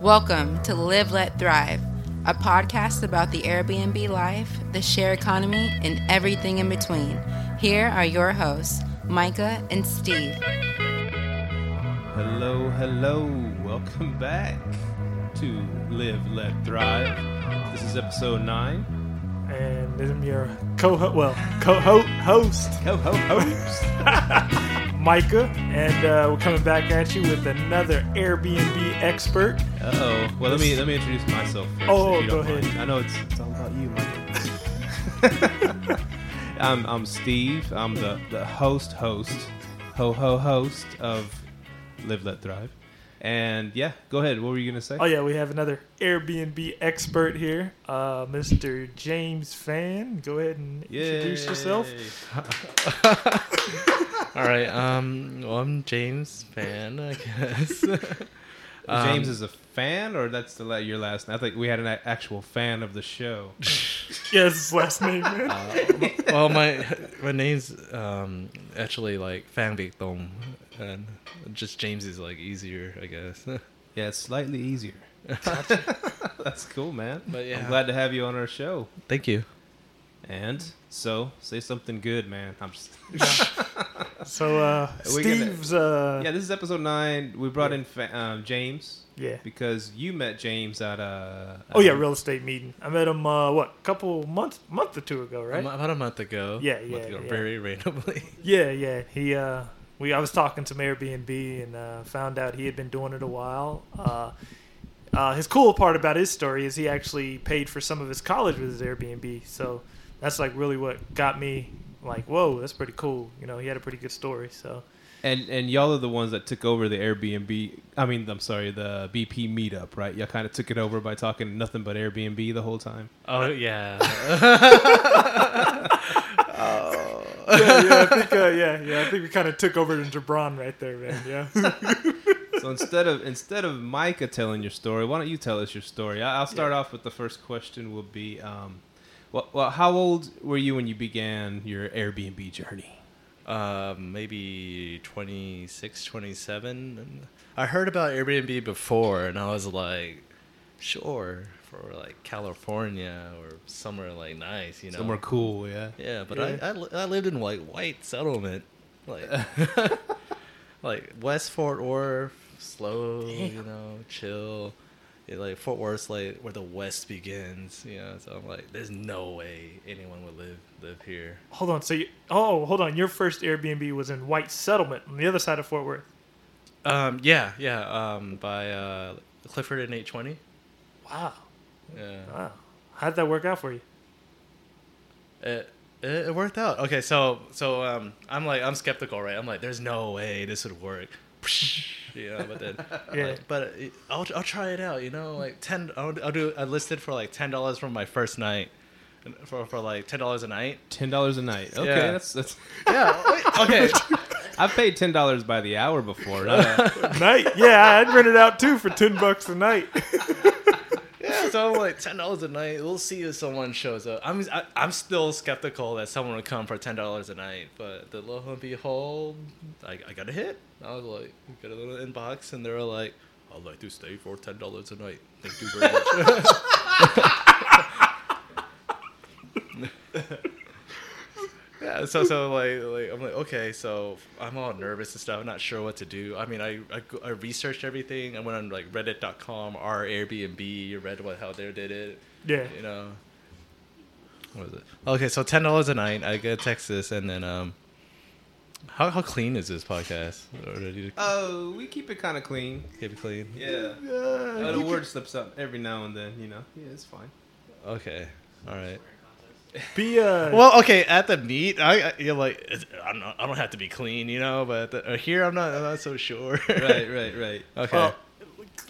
Welcome to Live, Let Thrive, a podcast about the Airbnb life, the share economy, and everything in between. Here are your hosts, Micah and Steve. Hello, hello. Welcome back to Live, Let Thrive. This is episode 9. and I'm your co-host, well co-host Ho, ho, host. Micah, and uh, we're coming back at you with another Airbnb expert. Uh oh. Well, let me let me introduce myself first. Oh, don't go ahead. mind. I know it's, it's all about you, Micah. I'm I'm Steve. I'm the the host host ho ho host of Live, Let Thrive. And yeah, go ahead. What were you gonna say? Oh yeah, we have another Airbnb expert here, uh, Mr. James Fan. Go ahead and introduce yourself. All right. Um. Well, I'm James Fan, I guess. Um, James is a fan, or that's the la- your last name? I think we had an a- actual fan of the show. Yeah, that's his last name, man. uh, well, my my name's um actually like Fan Big Dong, and just James is like easier, I guess. Yeah, it's slightly easier. That's cool, man. But yeah. I'm glad to have you on our show. Thank you. And so, say something good, man. I'm just. So uh, We gonna- Steve's uh, yeah, this is episode nine. We brought in fa- um, James yeah. because you met James at a. Oh yeah, real estate meeting. I met him uh, what a couple months, month or two ago, right? About a month ago. Yeah, month yeah, ago, yeah. Very randomly. Yeah, yeah. He uh we I was talking to him Airbnb and uh, found out he had been doing it a while. Uh, uh, his cool part about his story is he actually paid for some of his college with his Airbnb. So that's like really what got me like, whoa, that's pretty cool. You know, he had a pretty good story. So And and y'all are the ones that took over the Airbnb. I mean, I'm sorry, the BP meetup, right? Y'all kind of took it over by talking nothing but Airbnb the whole time. Oh yeah. yeah, yeah, I think uh, yeah, yeah, I think we kind of took over to Jabron right there, man. Yeah. So instead of instead of Micah telling your story, why don't you tell us your story? I- I'll start off with the first question. Will be, um, well, well, how old were you when you began your Airbnb journey? um, maybe 26, 27. I heard about Airbnb before, and I was like, sure, for like California or somewhere like nice, you know. Somewhere cool, yeah. Yeah, but Yeah. I, I li- I lived in like white settlement, like like West Fort Worth, slow, you know, chill. Yeah, like Fort Worth's like where the West begins, you know. So I'm like, there's no way anyone would live live here. hold on. So you, oh, hold on. Your first Airbnb was in White Settlement on the other side of Fort Worth. Um, yeah, yeah. Um, by uh, Clifford and 820. Wow. Yeah, Wow. How'd that work out for you? it, it it worked out. Okay, so so um, I'm like I'm skeptical, right? I'm like, there's no way this would work. You know, but then, Yeah. like, but it- I'll I'll try it out. You know, like ten. I'll, I'll do. I listed for like ten dollars for my first night, for for like ten dollars a night. Ten dollars a night. Okay, Yeah. that's that's. Yeah. wait, okay. I've paid ten dollars by the hour before. not a- night. Yeah, I'd rent it out too for ten bucks a night. So I'm like ten dollars a night. We'll see if someone shows up. I'm I, I'm still skeptical that someone would come for ten dollars a night, but the lo and behold, I, I got a hit. I was like, got a little inbox, and they were like, "I'd like to stay for ten dollars a night. Thank you very much." yeah, so so like like I'm like okay, so I'm all nervous and stuff. I'm not sure what to do. I mean, I I, I researched everything. I went on like Reddit.com, r/Airbnb, you read what how they did it. Yeah. You know. What was it? Okay, so ten dollars a night. I get Texas, and then um. How how clean is this podcast? Already oh, we keep it kind of clean. keep it clean. Yeah. Uh, the word slips up every now and then. You know. Yeah, it's fine. Okay. All right. Be uh. Well, okay. At the meet, I, I you're like I'm not, I don't have to be clean, you know. But the, uh, here, I'm not. I'm not so sure. Right, right, right. Okay. uh,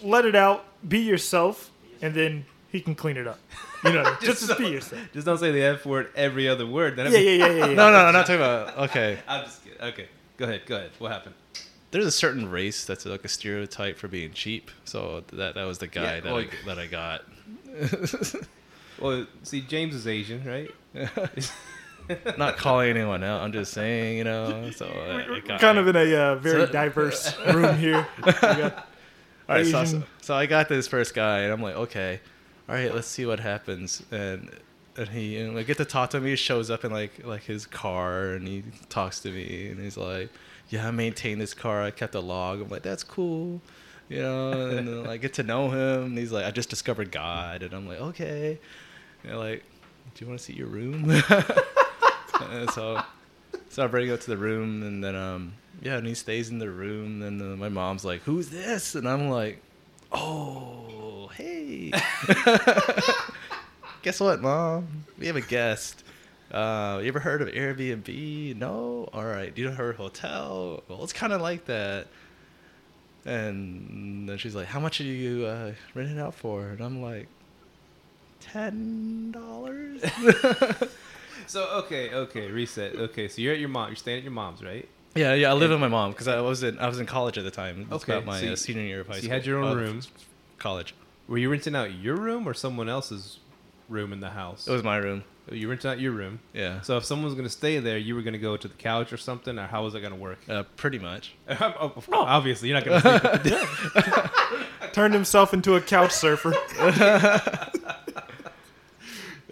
let it out. Be yourself, and then he can clean it up. You know, just, just be yourself. Just don't say the F word every other word. Then Yeah, yeah, yeah, yeah. yeah. no, no, I'm not talking about. Okay. I'm just kidding. Okay, go ahead. Go ahead. What happened? There's a certain race that's like a stereotype for being cheap. So that that was the guy Yeah, that well- I, that I got. Well, see, James is Asian, right? not calling anyone out. I'm just saying, you know. So uh, We're it got kind me. of in a uh, very So- diverse room here. All right, so, Asian- so I got this first guy, and I'm like, okay, all right, let's see what happens. And and he and I get to talk to him. He shows up in like like his car, and he talks to me, and he's like, yeah, I maintain this car. I kept a log. I'm like, that's cool. You know, and then I get to know him. And he's like, I just discovered God, and I'm like, okay. And like, do you want to see your room? so, so I bring up to the room, and then um, yeah, and he stays in the room. And uh, my mom's like, "Who's this?" And I'm like, "Oh, hey." Guess what, mom? We have a guest. Uh, you ever heard of Airbnb? No. All right. Do you know her hotel? Well, it's kind of like that. And then she's like, "How much are you uh, renting out for?" And I'm like, ten dollars. So okay, okay, reset. Okay, so you're at your mom. You're staying at your mom's, right? yeah, yeah. I live with my mom because I was in I was in college at the time. It's Okay, about my so you- uh, senior year of high so school. you had your own Uh, room. College. Were you renting out your room or someone else's room in the house? It was my room. you renting out your room. Yeah. So if someone was gonna stay there, you were gonna go to the couch or something, or how was it gonna work? Uh, pretty much. Of course, Obviously, you're not gonna. Sleep Turned himself into a couch surfer.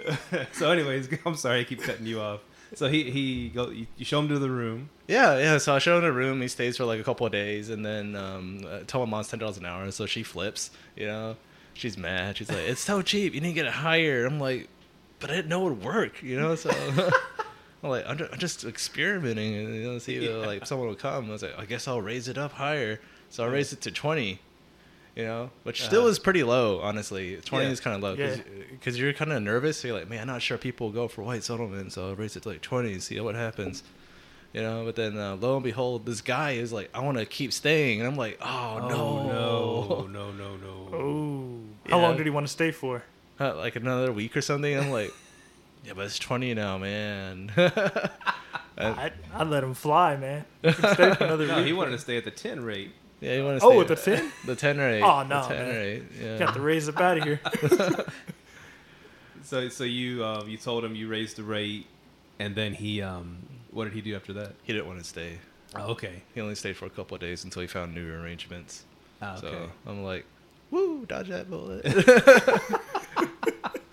so, anyways, I'm sorry, I keep cutting you off. So he he go. You show him to the room. Yeah, yeah. So I show him the room. He stays for like a couple of days, and then um, I tell my mom's ten dollars an hour. So she flips. You know, she's mad. She's like, "It's so cheap. You need to get it higher." I'm like, "But I didn't know it would work." You know, so I'm like, I'm just, I'm just experimenting and you know, see if Yeah. like someone will come. I was like, I guess I'll raise it up higher. So I raised it to twenty. You know, which still Uh-huh. is pretty low, honestly. Twenty Yeah. is kind of low Yeah. because you're kind of nervous. So you're like, man, I'm not sure people will go for white settlement, so I'll raise it to like twenty see what happens. You know, but then uh, lo and behold, this guy is like, I want to keep staying, and I'm like, oh, no, no, no, no, no. Oh. How long did he want to stay for? Uh, like another week or something. I'm like, yeah, but it's twenty now, man. I'd, I'd let him fly, man. He stay for another No, week. he wanted to stay at the ten rate. Yeah, you want to stay? Oh, with the 10? the ten rate. Oh, no, the ten man. rate. Yeah. Got to raise up out of here. So so you uh, you told him you raised the rate, and then he um what did he do after that? he didn't want to stay. Oh, okay. He only stayed for a couple of days until he found new arrangements. Ah, okay. So I'm like, woo, dodge that bullet.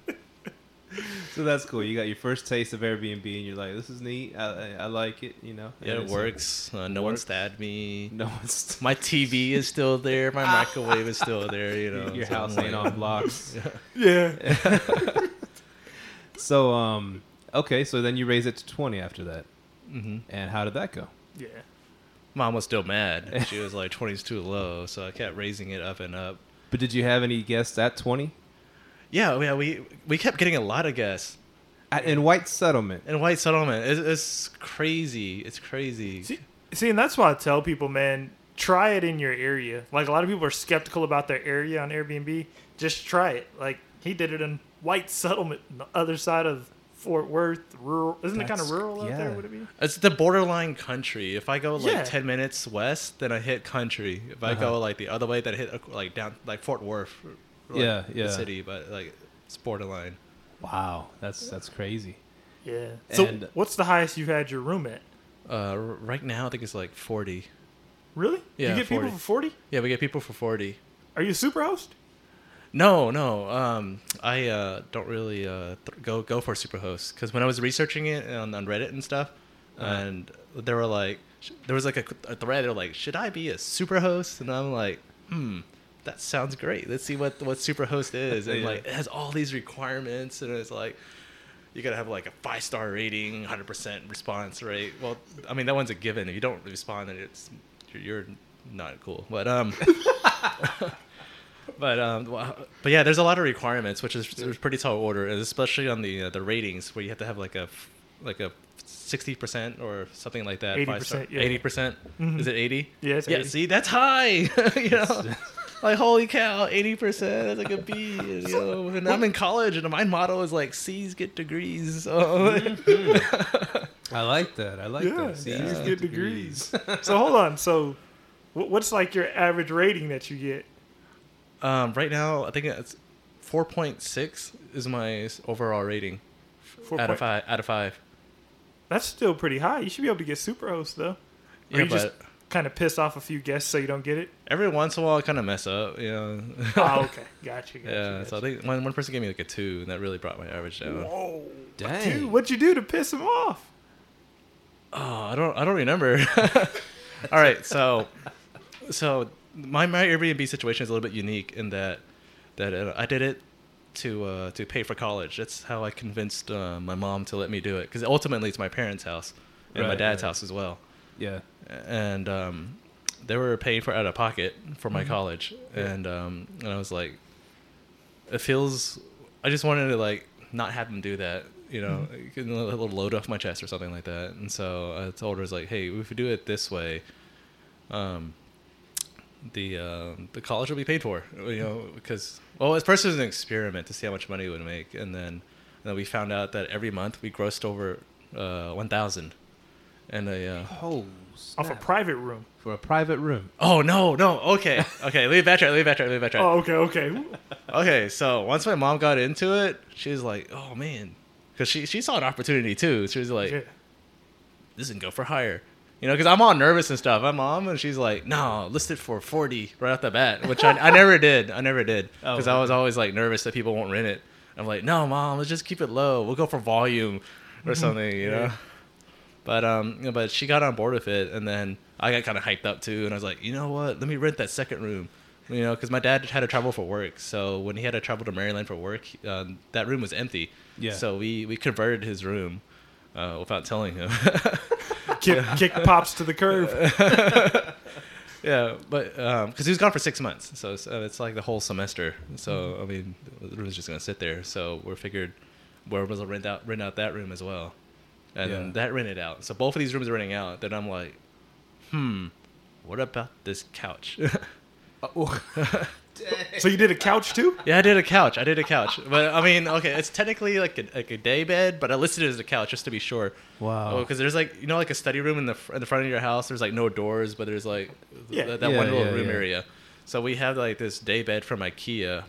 So that's cool. You got your first taste of Airbnb, and you're like, "This is neat. I, I, I like it." You know. yeah, And it it's- works. Uh, no one stabbed me. No one's. My TV is still there. My microwave is still there. You know, your so house ain't like- on blocks. yeah. So um okay, so then you raise it to twenty after that, Mhm. and how did that go? Yeah. Mom was still mad. She was like, 20 is too low. So I kept raising it up and up. But did you have any guests at twenty? Yeah, yeah, we we kept getting a lot of guests. At, in White Settlement. In White Settlement, it's, it's crazy. It's crazy. See, see, and that's why I tell people, man, try it in your area. Like a lot of people are skeptical about their area on Airbnb. Just try it. Like he did it in White Settlement, on the other side of Fort Worth, rural. Isn't it kind of That's- rural out there? yeah. Would it be? It's the borderline country. If I go like Yeah. 10 minutes west, then I hit country. If I Uh-huh. go like the other way, then I hit like down like Fort Worth. Like, Yeah, yeah. The city, but like it's borderline. Wow, that's that's crazy. Yeah. So And- what's the highest you've had your room at? Uh, r- right now, I think it's like 40. Really? Yeah, You get 40. people for forty? Yeah, we get people for 40. Are you a super host? No, no. Um, I uh, don't really uh, th- go go for Superhost because when I was researching it on, on Reddit and stuff, Uh-huh. and there were like, sh- there was like a, a thread. They're like, should I be a Superhost? And I'm like, hmm, that sounds great. Let's see what what Superhost is. And Yeah. like, it has all these requirements, and it's like. You gotta have like a five star rating, hundred percent response rate. Well, I mean that one's a given. If you don't respond, then it's you're, you're not cool. But um, but um, but yeah, there's a lot of requirements, which is is pretty tall order, especially on the uh, the ratings where you have to have like a like a sixty percent or something like that. 80%, yeah. Eighty percent. Mhm. Is it eighty? Yeah, it's yeah. 80. See, that's high. you know, like holy cow, eighty percent. That's like a B. You know, and I'm in college, and my motto is like C's get degrees. So. I like that. I like yeah. that. See, you you get get degrees. so hold on. So, what's like your average rating that you get? um, right now, I think it's four point six is my overall rating Four out of point- five. Out of five. That's still pretty high. You should be able to get super host though. Or Yeah, you just but kind of piss off a few guests so you don't get it? Every once in a while, I kind of mess up, you know. Oh, okay, gotcha. gotcha yeah, gotcha. so I think one, one person gave me like a two, and that really brought my average down. Whoa, Dang. dude, what'd you do to piss him off? Oh, I don't, I don't remember. All right, so, so my my Airbnb situation is a little bit unique in that that uh, I did it to uh, to pay for college. That's how I convinced uh, my mom to let me do it because ultimately it's my parents' house and my dad's right. house as well. Yeah. And um, they were paying for out of pocket for Mm-hmm. my college, and um, and I was like, it feels. I just wanted to like not have them do that, you know, Mm-hmm. a little load off my chest or something like that. And so I told her, I was like, hey, if we do it this way, um, the uh, the college will be paid for, you know, because well, at first it was an experiment to see how much money it would make, and then and then we found out that every month we grossed over uh, one thousand, and a uh, Oh, Off a private room. for a private room. Oh no, no. Okay, okay. Leave backtrack. Leave backtrack. Leave backtrack. Oh, okay, okay. Okay, so once my mom got into it, she was like, "Oh man," because she she saw an opportunity too. She was like, Yeah. "This can go for higher," you know, because I'm all nervous and stuff. My mom and she's like, "No, list it for forty right off the bat," which I, I never did. I never did Oh, because I was always like nervous that people won't rent it. I'm like, "No, mom, let's just keep it low. We'll go for volume or something," you know. But um, but she got on board with it, and then I got kind of hyped up too, and I was like, you know what? Let me rent that second room, you know, because my dad had to travel for work. So when he had to travel to Maryland for work, um, that room was empty. Yeah. So we we converted his room uh, without telling him. Kick, kick pops to the curb. yeah, but because he was gone for six months, so it's, uh, it's like the whole semester. So I mean, the room was just gonna sit there. So we figured where was to rent out rent out that room as well, and Yeah. that rented out. So both of these rooms are renting out. Then I'm like, hmm, what about this couch? Oh, So you did a couch too? yeah, I did a couch. I did a couch, but I mean, okay, it's technically like a like a day bed, but I listed it as a couch just to be sure. wow. because there's like you know like a study room in the fr- in the front of your house. There's like no doors, but there's like Yeah. that, that Yeah, one little room area. So we have like this day bed from IKEA,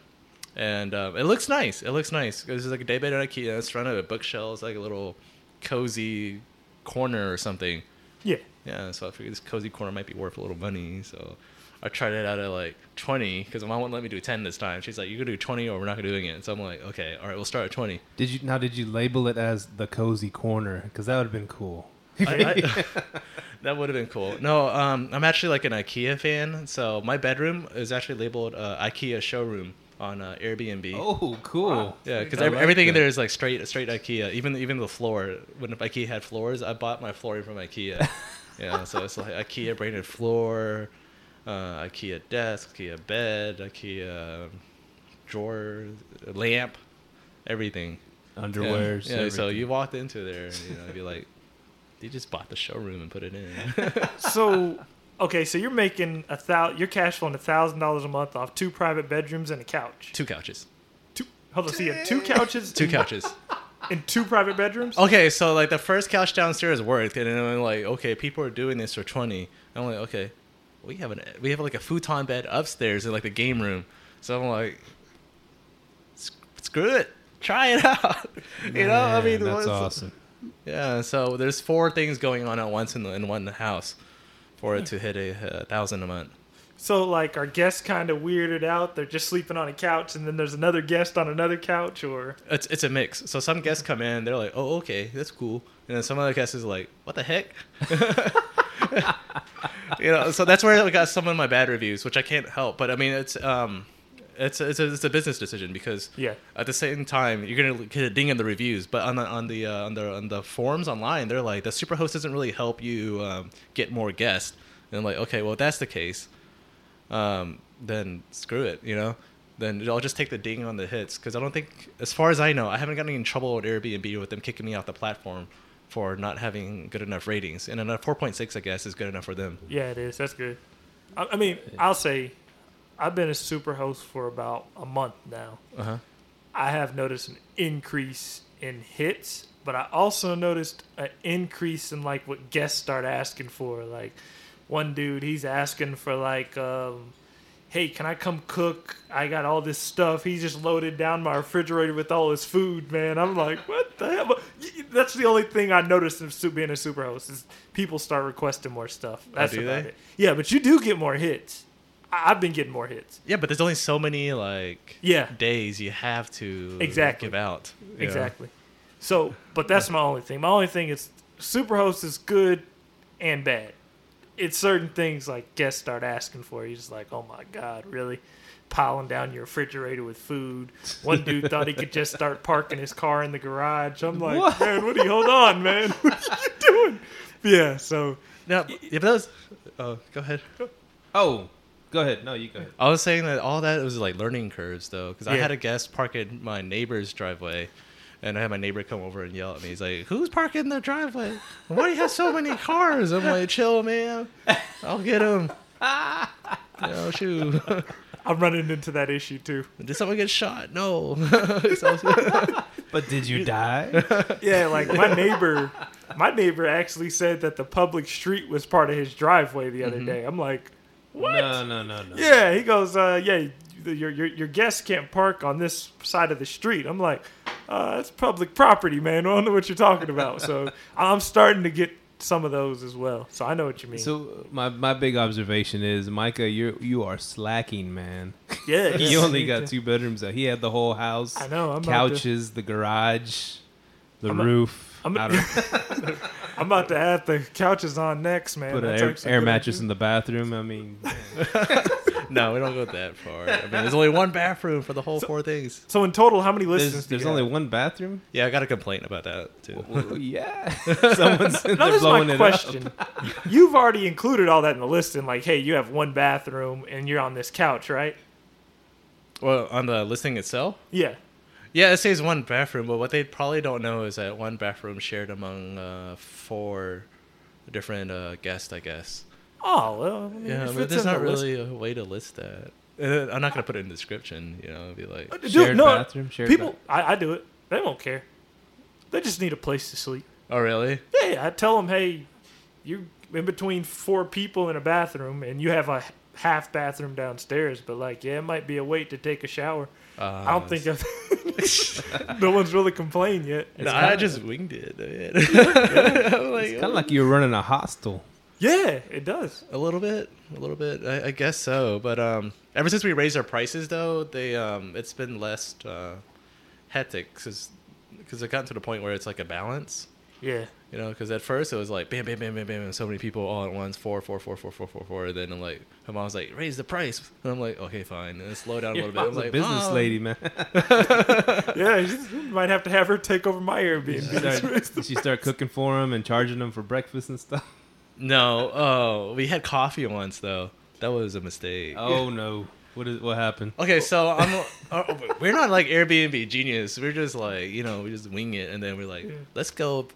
and um, it looks nice. It looks nice because there's like a day bed at IKEA. It's surrounded with bookshelves, like a little cozy corner or something. Yeah. Yeah, so I figured this cozy corner might be worth a little money. So I tried it out at like 20 because my mom wouldn't let me do 10 this time. She's like, you can do 20 or we're not doing it. So I'm like, okay, all right, we'll start at 20. Did you now? Did you label it as the cozy corner? Because that would have been cool. I, I, that would have been cool. No, um, I'm actually like an IKEA fan. So my bedroom is actually labeled uh, IKEA showroom on uh, Airbnb. Oh, cool. Yeah, because I like everything in there is like straight, straight IKEA. Even even the floor. When IKEA had floors, I bought my flooring from IKEA. yeah, so it's like IKEA branded floor, uh, IKEA desk, IKEA bed, IKEA drawer, lamp, everything. Underwears. Yeah, yeah so you walked into there, and you know, you'd be like, you just bought the showroom and put it in. So, okay, so you're making a thou. You're cash flowing a thousand dollars a month off two private bedrooms and a couch. Two couches. Two. Hold on, so you have two couches. Two couches. in two private bedrooms. Okay, so like the first couch downstairs worked, and then I'm like, okay, people are doing this for twenty. I'm like, okay, we have an we have like a futon bed upstairs in like the game room. So I'm like, screw it, try it out. you know, I mean, that's awesome. Yeah, so there's four things going on at once in the, in one house for it to hit a, a thousand a month. So like, our guests kind of weirded out? They're just sleeping on a couch, and then there's another guest on another couch, or It's it's a mix. So some guests come in, they're like, "Oh, okay, that's cool," and then some other guests is like, "What the heck?" you know. So that's where I got some of my bad reviews, which I can't help. But I mean, it's um, it's it's a, it's a business decision because yeah, at the same time you're gonna get a ding in the reviews, but on the on the uh, on the on the forums online, they're like, "The superhost doesn't really help you um, get more guests." And I'm like, okay, well, if that's the case, um, then screw it, you know. Then I'll just take the ding on the hits because I don't think, as far as I know, I haven't gotten in trouble with Airbnb with them kicking me off the platform for not having good enough ratings. And a 4.6, I guess, is good enough for them. yeah, it is. That's good. I, I mean, I'll say, I've been a super host for about a month now. Uh huh. I have noticed an increase in hits, but I also noticed an increase in like what guests start asking for. Like one dude, he's asking for like, um, "Hey, can I come cook? I got all this stuff." He's just loaded down my refrigerator with all his food, man. I'm like, "What the hell?" That's the only thing I noticed of being a super host is people start requesting more stuff. That's do about they? it. Yeah, but you do get more hits. I- I've been getting more hits. Yeah, but there's only so many like Yeah. days you have to Exactly. give out. you know? Exactly. So, but that's my only thing. My only thing is Superhost is good and bad. It's certain things like guests start asking for. You're just like, oh my god, really? Piling down your refrigerator with food. One dude thought he could just start parking his car in the garage. I'm like, What? man, what are you? Hold on, man. What are you doing? Yeah. So No, but- yeah, but that was. Oh, go ahead. Oh, go ahead. No, you go ahead. I was saying that all that was like learning curves though, because I had a guest park in my neighbor's driveway, and I had my neighbor come over and yell at me. He's like, "Who's parking in their driveway? Why do you have so many cars?" I'm like, "Chill, man. I'll get them." Oh shoot! I'm running into that issue too. Did someone get shot? No. But did you die? Yeah, like my neighbor, my neighbor actually said that the public street was part of his driveway the other mm-hmm. day. I'm like, what? No, no, no, no. Yeah, he goes, uh, yeah, your, your your guests can't park on this side of the street. I'm like, uh, that's public property, man. I don't know what you're talking about. So I'm starting to get some of those as well. So I know what you mean. So my my big observation is, Micah, you you are slacking, man. yeah, you yeah, only got two bedrooms. Though. He had the whole house. I know. I'm couches, the garage, the I'm roof. A- I don't I'm about to add the couches on next, man. put an air, actually air mattress in the bathroom. I mean, no, we don't go that far. I mean, there's only one bathroom for the whole four things. So in total, how many listens? there's, do you there's only have? one bathroom. Yeah, I got a complaint about that too. Well, yeah, someone's in Now there this is blowing my it question. You've already included all that in the listing, like, hey, you have one bathroom and you're on this couch, right? Well, on the listing itself. Yeah. Yeah, it says one bathroom, but what they probably don't know is that one bathroom shared among uh, four different uh, guests, I guess. Oh well. I mean, Yeah, but there's not the list- really a way to list that. Uh, I'm not gonna put it in the description. You know, be like, Dude, Shared no, bathroom, shared people, I, I do it. They won't care. They just need a place to sleep. oh really? Yeah, I tell them, hey, you're in between four people in a bathroom, and you have a half bathroom downstairs. But like, yeah, it might be a wait to take a shower. Uh, I don't think I've, no one's really complained yet. No, I just winged it. I'm like, Kind of like you're running a hostel. Yeah, it does. A little bit, a little bit. I, I guess so. But um, ever since we raised our prices, though, they um, it's been less uh, hectic because because it got to the point where it's like a balance. Yeah. You know, because at first it was like bam, bam, bam, bam, bam, and so many people all at once, four, four, four, four, four, four, four. And then I'm like, my mom's like, raise the price, and I'm like, okay, fine, and then slow down a little bit. I'm mom's a like, business "Mom." lady, man. Yeah, you might have to have her take over my Airbnb. Start, did she start cooking for him and charging him for breakfast and stuff? No, oh, we had coffee once though. That was a mistake. Oh no! What is what happened? Okay, so I'm. uh, we're not like Airbnb genius. We're just like you know we just wing it, and then we're like, let's go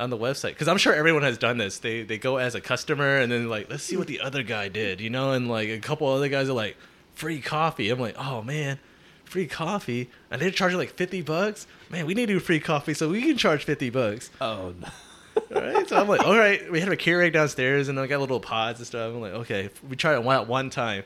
on the website because I'm sure everyone has done this. They they go as a customer, and then like let's see what the other guy did, you know, and like a couple other guys are like free coffee. I'm like, oh man, free coffee, and they're charging like fifty bucks. Man, we need to do free coffee so we can charge fifty bucks. Oh no! All right, so I'm like, all right, we had a Keurig downstairs, and I got little pods and stuff. I'm like, okay, we tried it one one time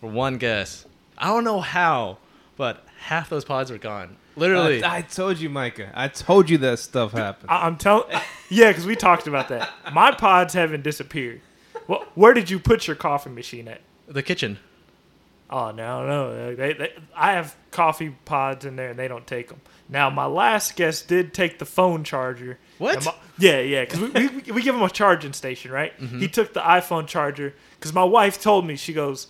for one guess. I don't know how, but half those pods were gone. Literally. I, I told you, Micah. I told you that stuff happened. I, I'm telling. Yeah, because we talked about that. My pods haven't disappeared. Well, where did you put your coffee machine at? the kitchen. Oh no, no. They, they, I have coffee pods in there, and they don't take them. Now, my last guest did take the phone charger. What? My- yeah, yeah. Because we, we we give him a charging station, right? Mm-hmm. He took the iPhone charger because my wife told me she goes,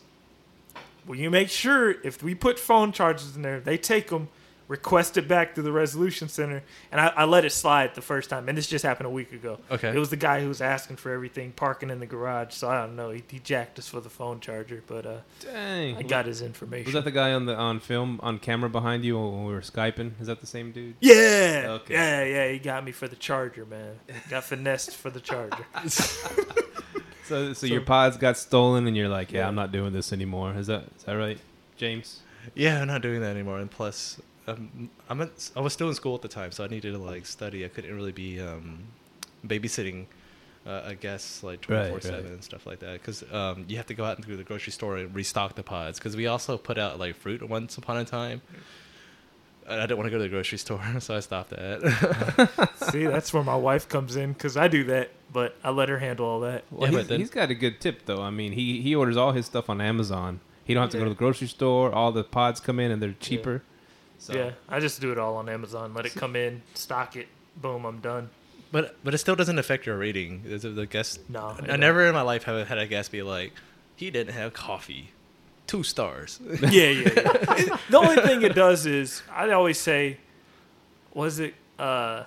"Will you make sure if we put phone chargers in there, they take them." Request it back to the resolution center, and I, I let it slide the first time. And this just happened a week ago. Okay. it was the guy who was asking for everything, parking in the garage. So I don't know. He, he jacked us for the phone charger, but uh, Dang. I got his information. Was that the guy on the on film on camera behind you when we were skyping? Is that the same dude? Yeah. Okay. Yeah, yeah. He got me for the charger, man. Got finessed for the charger. So, so your pods got stolen, and you're like, yeah, I'm not doing this anymore. Is that is that right, James? Yeah, I'm not doing that anymore. And plus, um, I'm at, I was still in school at the time, so I needed to like study. I couldn't really be um, babysitting uh, a guest like Right, 24 seven right. and stuff like that because um, you have to go out into the grocery store and restock the pods. Because we also put out like fruit once upon a time. I didn't want to go to the grocery store, so I stopped that. See, that's where my wife comes in because I do that, but I let her handle all that. Well, Yeah, he's, but then- he's got a good tip though. I mean, he he orders all his stuff on Amazon. He don't have to go to the grocery store. All the pods come in and they're cheaper. So Yeah, I just do it all on Amazon. Let it come in, stock it, boom, I'm done. but but it still doesn't affect your rating. Is it the guest? No, I don't. never in my life have had a guest be like, he didn't have coffee, two stars. yeah, yeah, yeah. It- the only thing it does is I always say, was it uh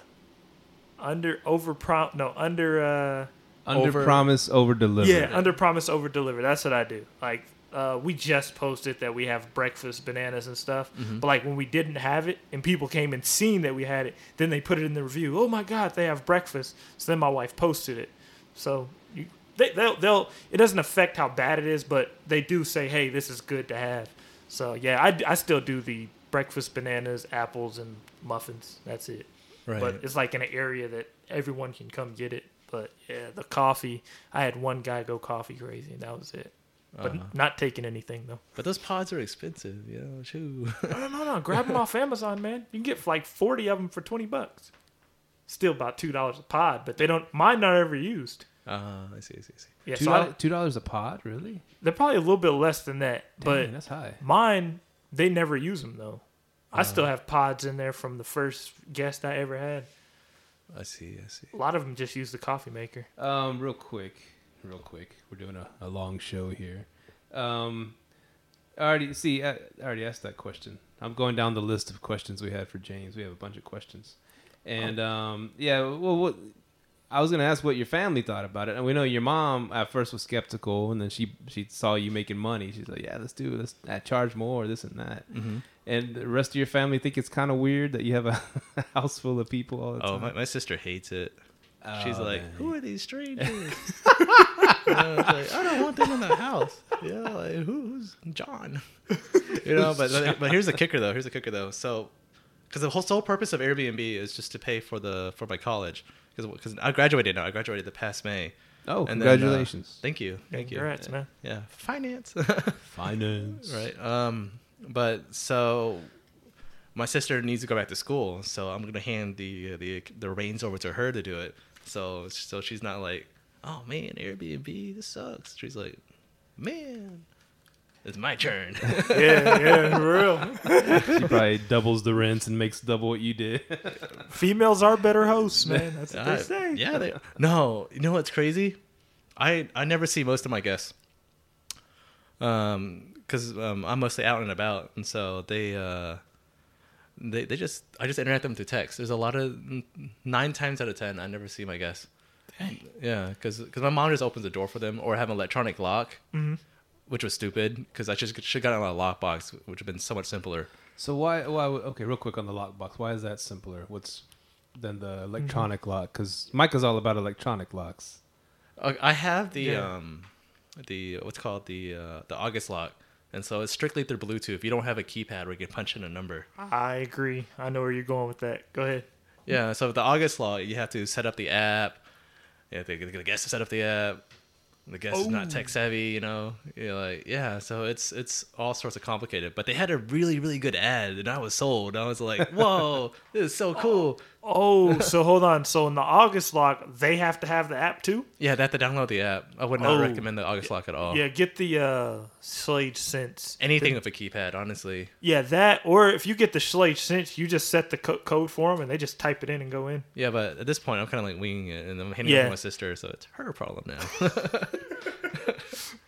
under over prom? No, under uh under Over- promise, over deliver. yeah, under promise, over deliver. That's what I do. Like uh, we just posted that we have breakfast bananas and stuff, but like when we didn't have it and people came and seen that we had it, then they put it in the review. Oh my god, they have breakfast. So then my wife posted it. So you, they, they'll they'll it doesn't affect how bad it is, but they do say, hey, this is good to have. So yeah, I, I still do the breakfast bananas, apples, and muffins. That's it. Right. But it's like in an area that everyone can come get it. But yeah, the coffee. I had one guy go coffee crazy, and that was it. But Uh-huh. not taking anything though. But those pods are expensive, you know. Shoo. No, no, no, no. Grab them off Amazon, man. You can get like forty of them for twenty bucks. Still about two dollars a pod, but they don't. Mine not ever used. Uh, I see, I see, I see. Yeah, Two so I, dollars, two dollars a pod, really? they're probably a little bit less than that. but that's high. mine, they never use them though. I still Uh-huh. have pods in there from the first guest I ever had. I see, I see. A lot of them just use the coffee maker. Um, real quick, real quick. We're doing a, a long show here. Um, I already see. I, I already asked that question. I'm going down the list of questions we had for James. We have a bunch of questions, and um, yeah. Well, what I was gonna ask what your family thought about it, and we know your mom at first was skeptical, and then she she saw you making money. She's like, "Yeah, let's do. Let's uh, charge more, this and that." Mm-hmm. And the rest of your family think it's kind of weird that you have a house full of people all the Oh, time. my, my sister hates it. She's Oh, like, man. "Who are these strangers?" You know, it's like, I don't want them in the house. Yeah, like who, who's John? You know, but but here's the kicker though. Here's the kicker though. So, because the whole sole purpose of Airbnb is just to pay for the for my college. Because because I graduated now. I graduated the past May. oh, And then, uh, congratulations! Thank you, thank you. Congrats, man. Yeah, finance. Finance, right. Um, but so my sister needs to go back to school, so I'm gonna hand the the the reins over to her to do it. So so she's not like, oh man, Airbnb, this sucks. She's like, man, it's my turn. yeah, yeah, for real. She probably doubles the rents and makes double what you did. Females are better hosts, man. That's what I- they say. yeah, they, no, you know what's crazy? I I never see most of my guests. Um, because um, I'm mostly out and about, and so they uh, they they just I just interact them through text. There's a lot of nine times out of ten I never see my guests. Yeah, because my mom just opens the door for them or have an electronic lock, Mhm. which was stupid because I just should got on a lockbox, which would have been so much simpler. so why? Why? Okay, real quick on the lockbox. Why is that simpler? What's than the electronic lock? Because Micah's all about electronic locks. Uh, I have the Yeah. um, the what's called the uh, the August lock, and so it's strictly through Bluetooth. You don't have a keypad where you can punch in a number. Ah. I agree. I know where you're going with that. Go ahead. Yeah, so with the August lock, you have to set up the app. Yeah, have get the guest to set up the app. The guest is not oh. tech savvy, you know. You're like, yeah, so it's it's all sorts of complicated. But they had a really really good ad, and I was sold. I was like, whoa, this is so cool. Oh, so hold on. So in the August lock, they have to have the app too. Yeah, they have to download the app. I would not Oh. recommend the August lock at all. Yeah, get the uh, Schlage Sense. Anything with a keypad, honestly. Yeah, that. Or if you get the Schlage Sense, you just set the co- code for them and they just type it in and go in. Yeah, but at this point, I'm kind of like winging it, and I'm handing it to my sister, so it's her problem now.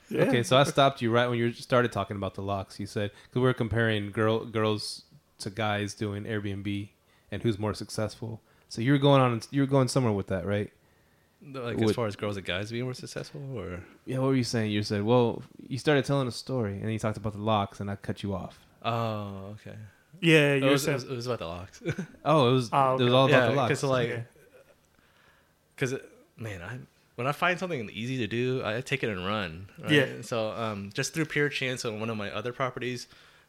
Yeah. Okay, so I stopped you right when you started talking about the locks. You said because we were comparing girl girls to guys doing Airbnb and who's more successful. So you were going on. You were going somewhere with that, right? like Would- as far as girls and guys being more successful, or Yeah. What were you saying? You said, well, you started telling a story and you talked about the locks, and I cut you off. oh, okay. Yeah, It you're was, it saying. was, it was about the locks. Oh, it was. Oh, It was all about yeah, the locks. because like, Okay. because man, I when I find something easy to do, I take it and run. Right? Yeah. So um, just through pure chance on one of my other properties,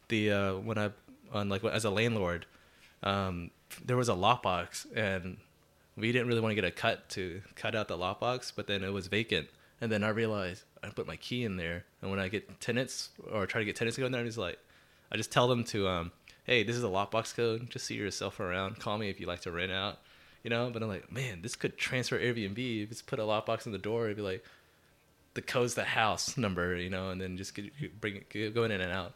the uh, when I on like as a landlord, um, there was a lockbox and we didn't really want to get a cut to cut out the lockbox, but then it was vacant. And then I realized I put my key in there, and when I get tenants or try to get tenants to go in there, I'm just like, I just tell them to um, hey, this is a lockbox code. Just see yourself around. Call me if you like to rent out. You know, but I'm like, man, this could transfer Airbnb. If it's put a lockbox in the door, it'd be like, the code's the house number, you know, and then just get, bring it, go in and out.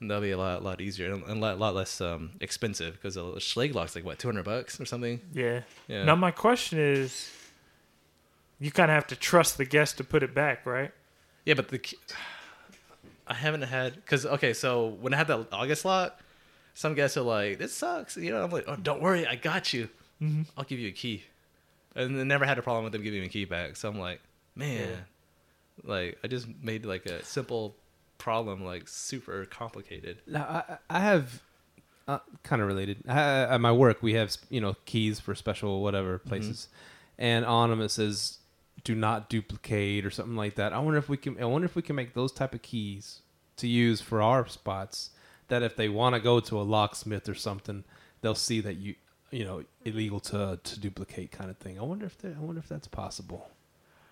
And that'll be a lot, lot easier and a lot, lot less um, expensive because a Schlage lock's like what, two hundred bucks or something. Yeah. Yeah. Now my question is, you kind of have to trust the guest to put it back, right? Yeah, but the I haven't had because okay, so when I had that August lock, some guests are like, "This sucks," you know. I'm like, "Oh, don't worry, I got you. Mm-hmm. I'll give you a key," and I never had a problem with them giving me a key back. So I'm like, man, like I just made like a simple problem like super complicated. Now, I, I have uh, kind of related. I, at my work, we have you know keys for special whatever places, and on them it says "Do not duplicate" or something like that. I wonder if we can. I wonder if we can make those type of keys to use for our spots. That if they want to go to a locksmith or something, they'll see that you you know illegal to to duplicate kind of thing. I wonder if I wonder if that's possible.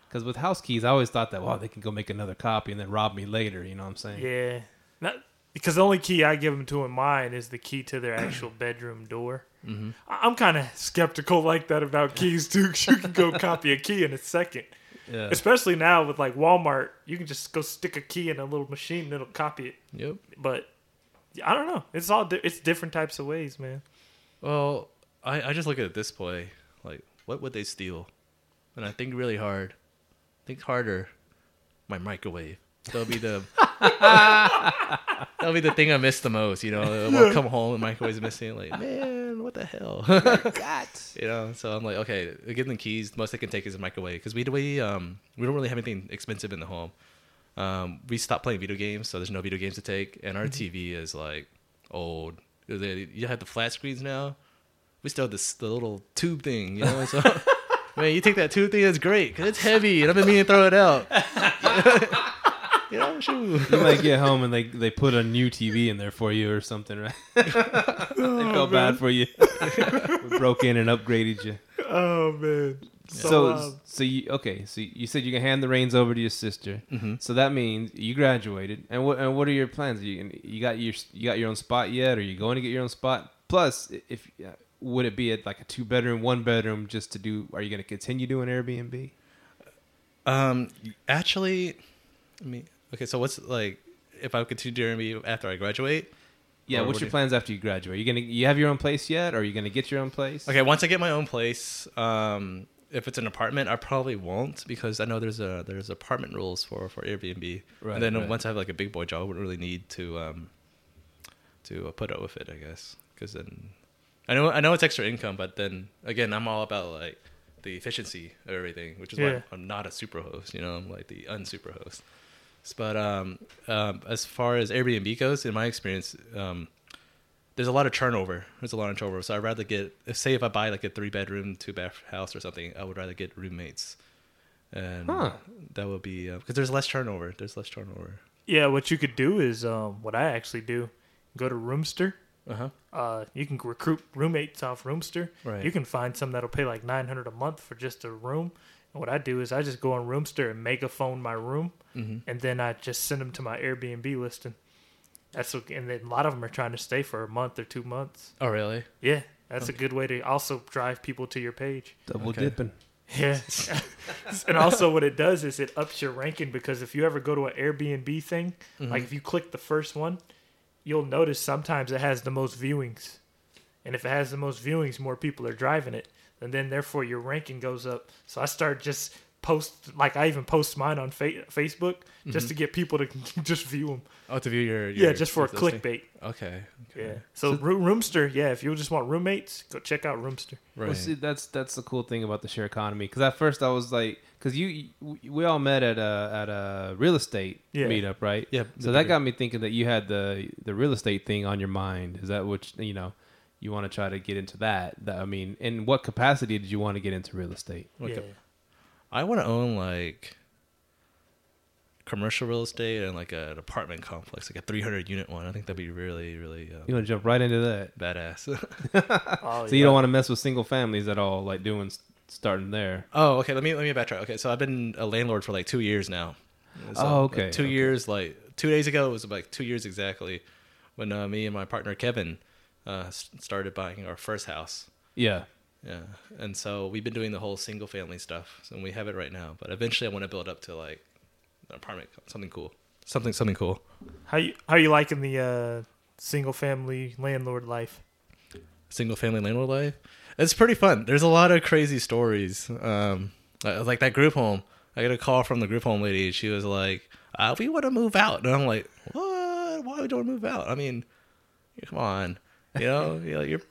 Because with house keys, I always thought that wow they can go make another copy and then rob me later. You know what I'm saying? Yeah. Not, because the only key I give them to in mine is the key to their actual bedroom door. Mm-hmm. I- I'm kind of skeptical like that about keys too. 'cause you can go copy a key in a second, Yeah. especially now with like Walmart. You can just go stick a key in a little machine and it'll copy it. Yep. But I don't know. It's all di- it's different types of ways, man. Well, I, I just look at it this way. Like, what would they steal? And I think really hard. Think harder. My microwave. That'll be the that'll be the thing I miss the most. You know, I'll come home and microwave's missing. Like, man, what the hell? you know. So I'm like, okay, give them keys. The most they can take is a microwave because we we um we don't really have anything expensive in the home. Um, we stopped playing video games, so there's no video games to take, and our TV is like old. You have the flat screens now. We still have this the little tube thing, you know. So, man, you take that tube thing, it's great because it's heavy, and I've been meaning to throw it out. you know, shoo. you might get home and they they put a new TV in there for you or something, right? they felt bad for you. we broke in and upgraded you. Oh man. So, um, so you okay? So you said you can hand the reins over to your sister. Mm-hmm. So that means you graduated, and what and what are your plans? You you got your you got your own spot yet? Or are you going to get your own spot? Plus, if uh, would it be at like a two bedroom, one bedroom, just to do? Are you going to continue doing Airbnb? Um, actually, I mean, okay. So what's like if I continue doing me after I graduate? Yeah. What's what your plans after you graduate? You gonna you have your own place yet? Or are you going to get your own place? Okay, once I get my own place, um, if it's an apartment, I probably won't because I know there's a there's apartment rules for for Airbnb. Right, and then right. once I have like a big boy job, I wouldn't really need to um to uh, put up with it, I guess, because then I know I know it's extra income, but then again, I'm all about like the efficiency of everything, which is Yeah. why I'm not a super host. You know, I'm like the unsuper host. But um, um, as far as Airbnb goes, in my experience, um, there's a lot of turnover. There's a lot of turnover. So I'd rather get, say, if I buy like a three bedroom, two bath house or something, I would rather get roommates, and Huh. that would be because there's less turnover. There's less turnover. Yeah, what you could do is um, what I actually do: go to Roomster. Uh huh. Uh, you can recruit roommates off Roomster. Right. You can find some that'll pay like nine hundred a month for just a room. And what I do is I just go on Roomster and megaphone my room, hmm and then I just send them to my Airbnb listing. That's what, and then a lot of them are trying to stay for a month or two months. Oh really? Yeah, that's a good way to also drive people to your page. Double Okay. dipping. Yeah. and also what it does is it ups your ranking because if you ever go to an Airbnb thing, Mm-hmm. like if you click the first one, you'll notice sometimes it has the most viewings. And if it has the most viewings, more people are driving it. And then therefore your ranking goes up. So I start just post like I even post mine on fa- Facebook just mm-hmm. to get people to just view them. Oh, to view your, Yeah, just for a clickbait. Okay. Yeah. okay. So, Roomster, yeah, if you just want roommates, go check out Roomster. Right. Well, see, that's that's the cool thing about the share economy. Because at first I was like, because you, we- we all met at a at a real estate Yeah. meetup, right? Yeah, So the that got me thinking that you had the the real estate thing on your mind. Is that what you know? You want to try to get into that? That I mean, in what capacity did you want to get into real estate? Like yeah. a- I want to own like commercial real estate and like a, an apartment complex, like a 300 unit one. I think that'd be really, really uh, You want to jump right into that? badass. Oh, So you don't want to mess with single families at all, like doing starting there. oh, okay. Let me let me backtrack. Okay, so I've been a landlord for like two years now. So, Oh, like, okay, two okay. years, like two days ago, it was like two years exactly. when uh, me and my partner Kevin uh, started buying our first house. Yeah. Yeah, and so we've been doing the whole single family stuff, and we have it right now. But eventually, I want to build up to like an apartment, something cool, something something cool. How you how you liking the uh, single family landlord life? Single family landlord life. It's pretty fun. There's a lot of crazy stories. Um, like that group home. I got a call from the group home lady. She was like, uh, "We want to move out," and I'm like, "What? Why would you want to move out? I mean, come on, you know, you know, you're."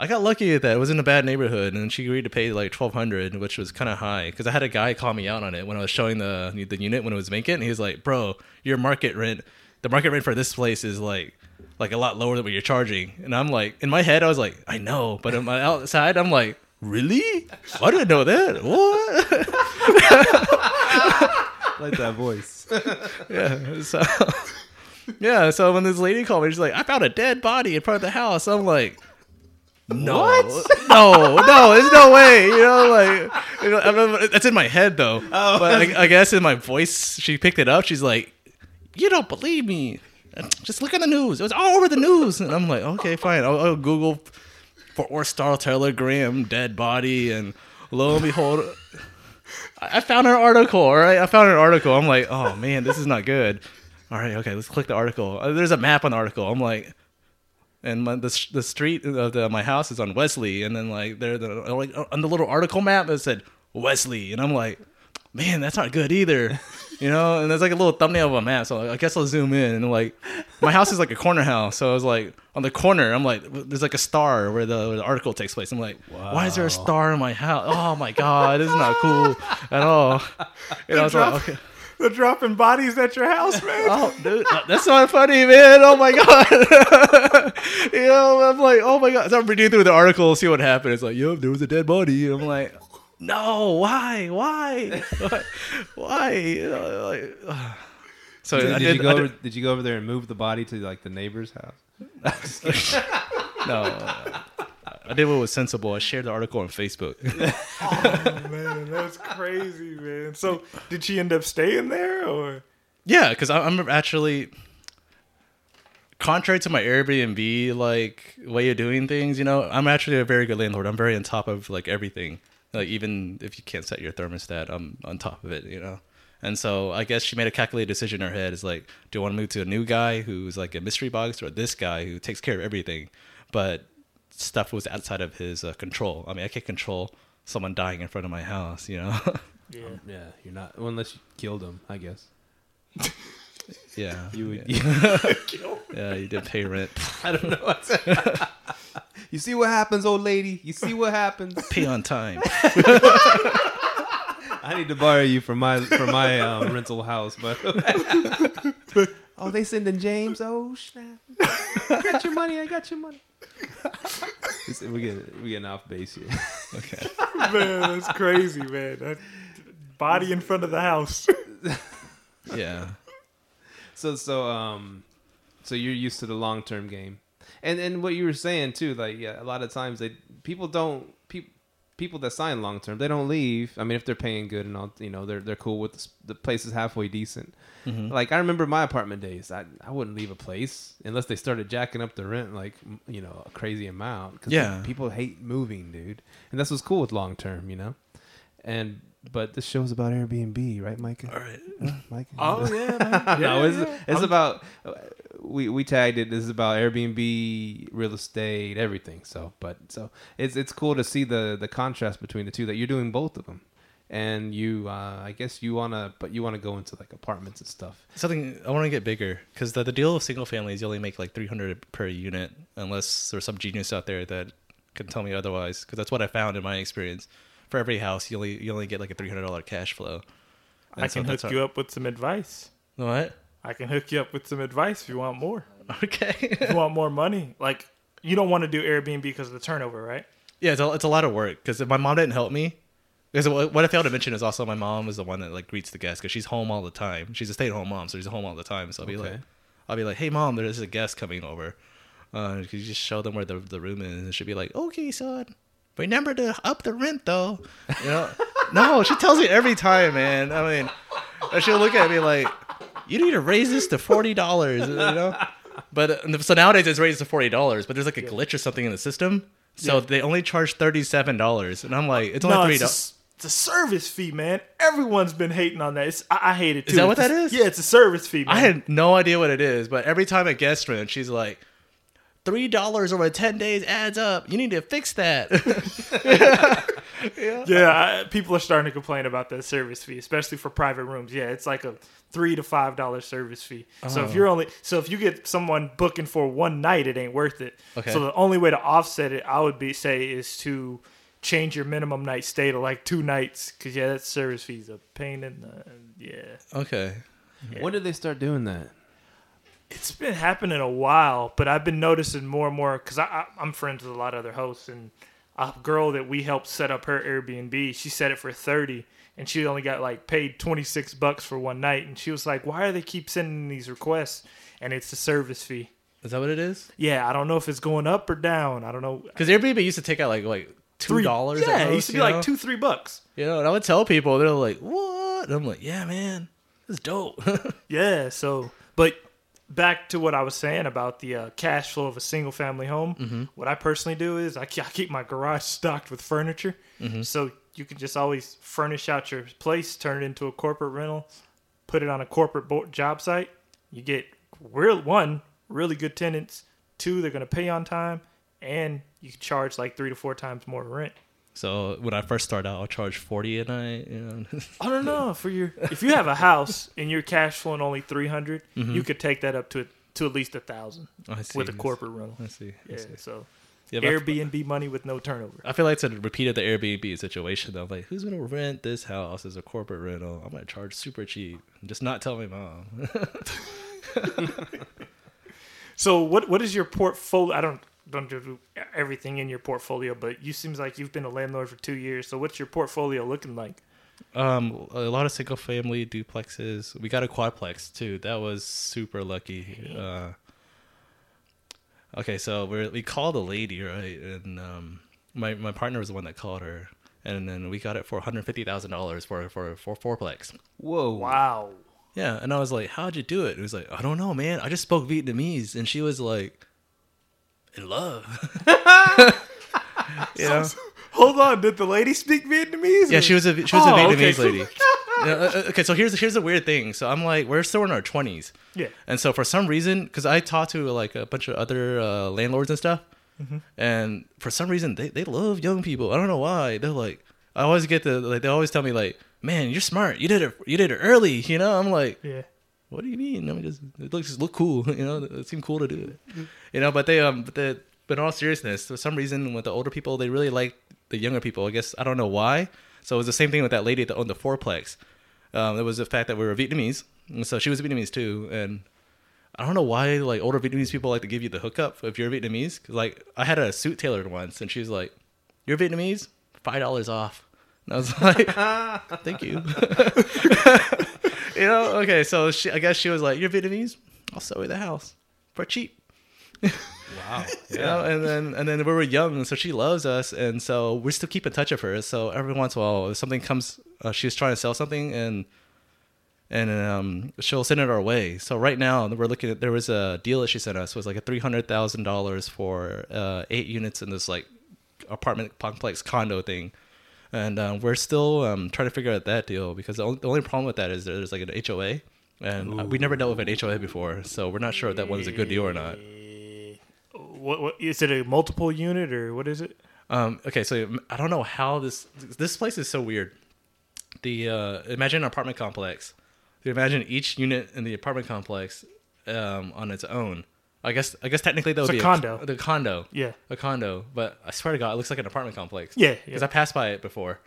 I got lucky at that. It was in a bad neighborhood, and she agreed to pay like twelve hundred, which was kind of high. Because I had a guy call me out on it when I was showing the the unit when it was vacant. And he was like, "Bro, your market rent, the market rent for this place is like like a lot lower than what you're charging." And I'm like, in my head, I was like, "I know," but on my outside, I'm like, "Really? I didn't know that. What?" like that voice. yeah. So yeah. So when this lady called me, she's like, "I found a dead body in front of the house." I'm like. No, no, no, there's no way. You know, like you know, that's in my head though. Oh. But I, I guess in my voice, she picked it up. She's like, "You don't believe me? Just look at the news. It was all over the news." And I'm like, "Okay, fine. I'll, I'll Google Fort Worth Star Telegram dead body." And lo and behold, I I found an article. All right, I found an article. I'm like, "Oh man, this is not good." All right, okay, let's click the article. Uh, There's a map on the article. I'm like, and my, the the street of the, my house is on Wesley, and then like there the like on the little article map it said Wesley, and I'm like, man, that's not good either, you know. And there's like a little thumbnail of a map, so I guess I'll zoom in, and like my house is like a corner house, so I was like on the corner, I'm like, there's like a star where the, where the article takes place. I'm like, why is there a star in my house? Oh my god, this is not cool at all. And I was like, okay. They're dropping bodies at your house, man. Oh, dude, that's not funny, man. Oh my god. you know, I'm like, oh my god. So I'm reading through the article, see what happened. It's like, yo, there was a dead body. I'm like, no, why, why, why, why? You know, like, so did, did did. you go over, did- did you go over there and move the body to like the neighbor's house? no, I did what was sensible. I shared the article on Facebook. Oh man, that's crazy, man. So did she end up staying there, or Yeah, because I'm actually contrary to my Airbnb like way of doing things. You know, I'm actually a very good landlord. I'm very on top of like everything. Like even if you can't set your thermostat, I'm on top of it. You know. And so I guess she made a calculated decision in her head. Is like, do I want to move to a new guy who's like a mystery box, or this guy who takes care of everything, but stuff was outside of his uh, control. I mean, I can't control someone dying in front of my house. You know. yeah? yeah, you're not well, unless you killed him, I guess. yeah. You would. Yeah, yeah you did pay rent. I don't know. you see what happens, old lady. You see what happens. pay on time. I need to borrow you for my for my um, rental house, but oh, they sending James. Oh snap! I got your money. I got your money. This- we get we getting off base here. Okay. man, that's crazy, man. That body in front of the house. Yeah. So so um, so you're used to the long term game, and and what you were saying too, like yeah, a lot of times they people don't people people that sign long term they don't leave. I mean, if they're paying good and all, you know, they're they're cool with the, the place is halfway decent. Mm-hmm. Like I remember my apartment days, I I wouldn't leave a place unless they started jacking up the rent like you know a crazy amount. 'Cause Yeah. people hate moving, dude, and that's what's cool with long term, you know. And but this show's about Airbnb, right, Micah? All right. Huh, Micah? Oh yeah, man. no, Yeah, it's, yeah. it's I'm- about we we tagged it. This is about Airbnb, real estate, everything. So, but so it's it's cool to see the the contrast between the two. That you're doing both of them, and you uh, I guess you wanna, but you wanna go into like apartments and stuff. Something I want to get bigger because the, the deal of single families you only make like 300 per unit unless there's some genius out there that can tell me otherwise because that's what I found in my experience. For every house, you only you only get like a $300 cash flow. I can hook you up with some advice. What? I can hook you up with some advice if you want more. Okay. If you want more money, like you don't want to do Airbnb because of the turnover, right? yeah, it's a, it's a lot of work because if my mom didn't help me. Because what I failed to mention is also my mom is the one that like greets the guests because she's home all the time. She's a stay at home mom, so she's home all the time. So I'll be Okay. like, I'll be like, hey mom, there's a guest coming over. Uh, could you just show them where the the room is? And she'll be like, okay, son. Remember to up the rent though. You know? no, she tells me every time, man. I mean, she'll look at me like, you need to raise this to forty dollars. You know? But uh, so nowadays it's raised to forty dollars, but there's like a glitch or something in the system, so Yeah. they only charge thirty seven dollars, and I'm like, it's No, only three a, dollars. it's a service fee, man. Everyone's been hating on that. It's, I, I hate it too. Is that what It's that is? Yeah, it's a service fee, man. I had no idea what it is, but every time a guest rent, she's like, three dollars over ten days adds up. You need to fix that. Yeah, I, people are starting to complain about that service fee, especially for private rooms. Yeah, it's like a three to five dollar service fee. So Oh. if you're only so if you get someone booking for one night, it ain't worth it. Okay. So the only way to offset it, I would be say, is to change your minimum night stay to like two nights, because yeah, that service fee is a pain in the yeah. okay. When did they start doing that? It's been happening a while, but I've been noticing more and more because I, I, I'm friends with a lot of other hosts, and a girl that we helped set up her Airbnb, she set it for thirty, and she only got like paid twenty six bucks for one night, and she was like, "Why are they keep sending these requests?" And it's a service fee. Is that what it is? Yeah, I don't know if it's going up or down. I don't know. Because Airbnb used to take out like like two dollars. Yeah, it used to be like two, three bucks. You know, and I would tell people, they're like, "What?" And I'm like, "Yeah, man, it's dope." Yeah. So, but back to what I was saying about the uh, cash flow of a single family home. What I personally do is I, I keep my garage stocked with furniture, so you can just always furnish out your place, turn it into a corporate rental, put it on a corporate bo- job site. You get real one really good tenants. Two, they're gonna pay on time, and you can charge like three to four times more rent. So when I first start out, I'll charge forty a night. You know, I don't know for your if you have a house and your cash flowing only 300 Mm-hmm. you could take that up to to at least a thousand with a corporate rental. I see. I Yeah, see. so Yeah, Airbnb money with no turnover. I feel like it's a repeat of the Airbnb situation though. Like, who's gonna rent this house as a corporate rental? I'm gonna charge super cheap. Just not tell my mom. So what what is your portfolio? I don't don't do everything in your portfolio, but you seems like you've been a landlord for two years. So what's your portfolio looking like? um, a lot of single family duplexes. We got a quadplex too. That was super lucky. Uh, okay, so we we called a lady right, and um, my my partner was the one that called her, and then we got it for 150 thousand dollars for for for fourplex. Whoa! Wow. Yeah, and I was like, "How'd you do it?" It was like, "I don't know, man. I just spoke Vietnamese," and she was like, "In love." you know? Hold on, did the lady speak Vietnamese? Yeah, she was a she was Oh, a okay. Vietnamese lady. Yeah, uh, okay, so here's here's a weird thing. So I'm like, we're still in our twenties, Yeah. and so for some reason, because I talked to like a bunch of other uh, landlords and stuff, Mm-hmm. and for some reason they, they love young people. I don't know why. They're like, I always get the like they always tell me like, man, you're smart. You did it. You did it early. You know, I'm like, Yeah. What do you mean? I mean, just it looks just look cool. You know, it seemed cool to do it. You know, but they um, but the but in all seriousness, for some reason, with the older people, they really like the younger people. I guess I don't know why. So it was the same thing with that lady that owned the fourplex. Um, it was the fact that we were Vietnamese, and so she was Vietnamese too, and. I don't know why like older Vietnamese people like to give you the hookup if you're Vietnamese. 'Cause, like I had a suit tailored once, and she was like, "You're Vietnamese, five dollars off." And I was like, "Thank you." you know, okay, so she, I guess she was like, "You're Vietnamese, I'll sell you the house for cheap." Wow! You know, and then and then we were young, so she loves us, and so we still keep in touch with her. So every once in a while, if something comes, uh, she's trying to sell something, and and um, she'll send it our way. So right now, we're looking at there was a deal that she sent us was like a three hundred thousand dollars for uh, eight units in this like apartment complex condo thing. And um, we're still um, trying to figure out that deal because the only, the only problem with that is there's like an HOA, and uh, we never dealt with an HOA before, so we're not sure if that one's a good deal or not. What, what is it? A multiple unit or what is it? Um, okay, so I don't know how this this place is so weird. The uh, imagine an apartment complex. You imagine each unit in the apartment complex um, on its own. I guess I guess technically that would It's a be condo. the condo, Yeah. a condo. But I swear to God, it looks like an apartment complex. Yeah. because yeah. I passed by it before.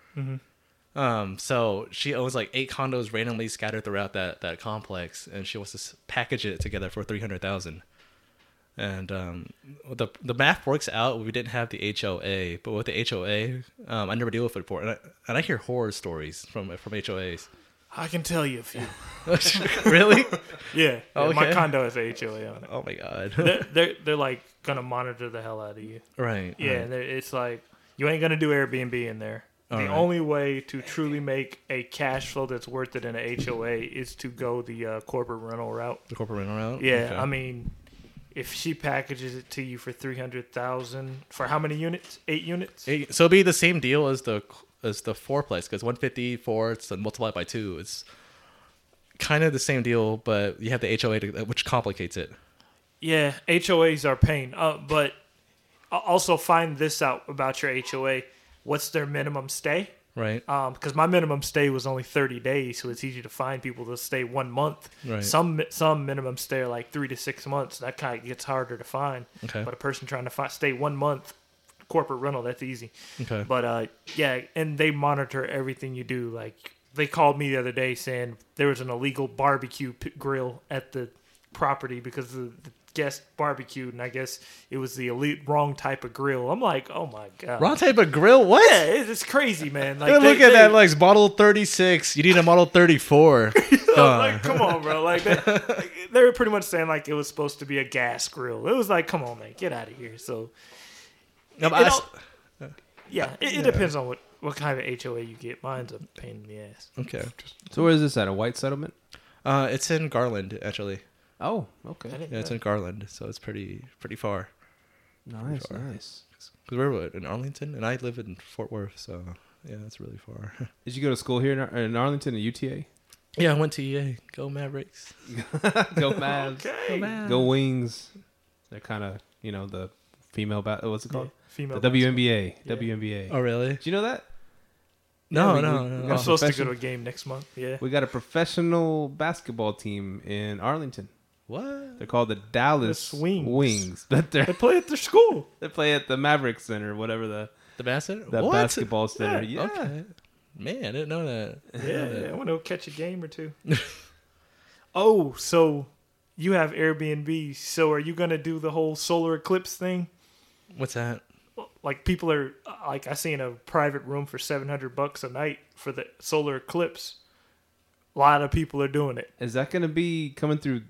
Um, so she owns like eight condos randomly scattered throughout that that complex, and she wants to package it together for three hundred thousand. And um, the the math works out. We didn't have the HOA, but with the HOA, um, I never deal with it before, and I, and I hear horror stories from from HOAs. I can tell you a few. really? Yeah. yeah, My Okay. condo has a HOA on it. Oh my god! They're, they're they're like gonna monitor the hell out of you. right? Yeah, right. they're- it's like you ain't gonna do Airbnb in there. the Alright. only way to truly make a cash flow that's worth it in a HOA is to go the uh, corporate rental route. the corporate rental route. Yeah, Okay. I mean, if she packages it to you for three hundred thousand for how many units? Eight units. It- so it'd be the same deal as the as the four place because 150 four it's multiplied by two. It's kind of the same deal, but you have the HOA to, which complicates it. Yeah, HOAs are pain. Uh, but also find this out about your HOA. What's their minimum stay? Right. Um, because my minimum stay was only thirty days, so it's easy to find people to stay one month. Right. Some some minimum stay are like three to six months. That kind of gets harder to find. Okay. But a person trying to fi- stay one month, corporate rental, that's easy. Okay. But uh, yeah, and they monitor everything you do. Like they called me the other day saying there was an illegal barbecue p- grill at the property because the, the guest barbecued, and I guess it was the elite wrong type of grill. I'm like, oh my god, Wrong type of grill. What? Yeah, it's, it's crazy, man. Like Hey, they- look at they- that, like model 36. You need a model 34. I'm Uh, like, come on, bro. Like they, like, they were pretty much saying like it was supposed to be a gas grill. It was like, come on, man, get out of here. So No, but it I all- yeah, it, it depends on what what kind of HOA you get. Mine's a pain in the ass. okay. So where is this at? A white settlement? Uh, it's in Garland actually. Oh, okay. Didn't Yeah, it's know. in Garland, so it's pretty pretty far. Nice, Sure. nice. Cause we're what, in Arlington, and I live in Fort Worth, so yeah, it's really far. Did you go to school here in, Ar- in Arlington at UTA? yeah, I went to EA. Go Mavericks. Go Mavs. Okay. Go Wings. They're kind of you know the female ba- uh, what's it Yeah, called? female. the basketball. WNBA. Yeah. WNBA. Oh really? Do you know that? No, Yeah, we- no, we- no. we I'm supposed to go to a game next month. Yeah. We got a professional basketball team in Arlington. What? They're called the Dallas The Swings. Wings. But They they play at their school. they play at the Maverick Center, whatever the The basket? the what? basketball center. Yeah. Okay. Man, I didn't know that. Yeah, yeah. I want to catch a game or two. oh, so you have Airbnb. So are you gonna do the whole solar eclipse thing? What's that? Like people are like I seen a private room for seven hundred bucks a night for the solar eclipse. A lot of people are doing it. Is that going to be coming through?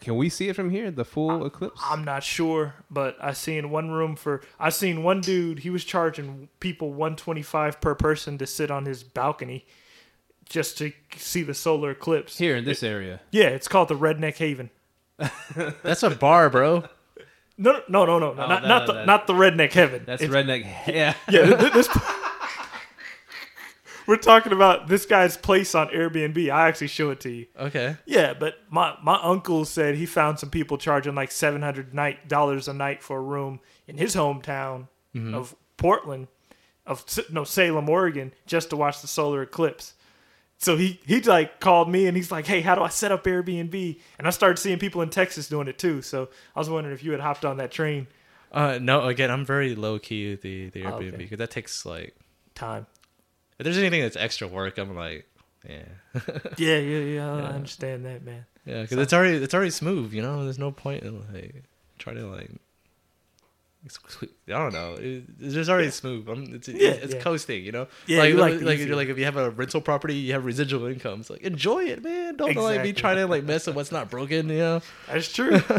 Can we see it from here? The full eclipse? I'm not sure, but I seen one room for I seen one dude. He was charging people 125 per person to sit on his balcony just to see the solar eclipse. here in this area. Yeah, it's called the Redneck Heaven. That's a bar, bro. No, no, no, no, no, Oh, not, no, not no, the that- not the Redneck Heaven. That's It's- redneck. Yeah. Yeah, th- th- this. We're talking about this guy's place on Airbnb. I actually show it to you. Okay. Yeah, but my my uncle said he found some people charging like seven hundred night dollars a night for a room in his hometown mm-hmm. of Portland, of no Salem, Oregon, just to watch the solar eclipse. So he he like called me and he's like, "Hey, how do I set up Airbnb?" And I started seeing people in Texas doing it too. So I was wondering if you had hopped on that train. Uh, no, again, I'm very low key with the the Oh, Airbnb okay. because that takes like Time. if there's anything that's extra work, I'm like, yeah, Yeah, yeah, yeah. I understand that, man. yeah, because it's already it's already smooth. You know, there's no point in like trying to like. I don't know. It, it's just already smooth. I'm, it's Yeah, it's yeah. coasting, you know. Yeah, like you like like, the like, easy like if you have a rental property, you have residual income. It's like enjoy it, man. Don't like be trying to like mess with what's not broken. You know. That's true.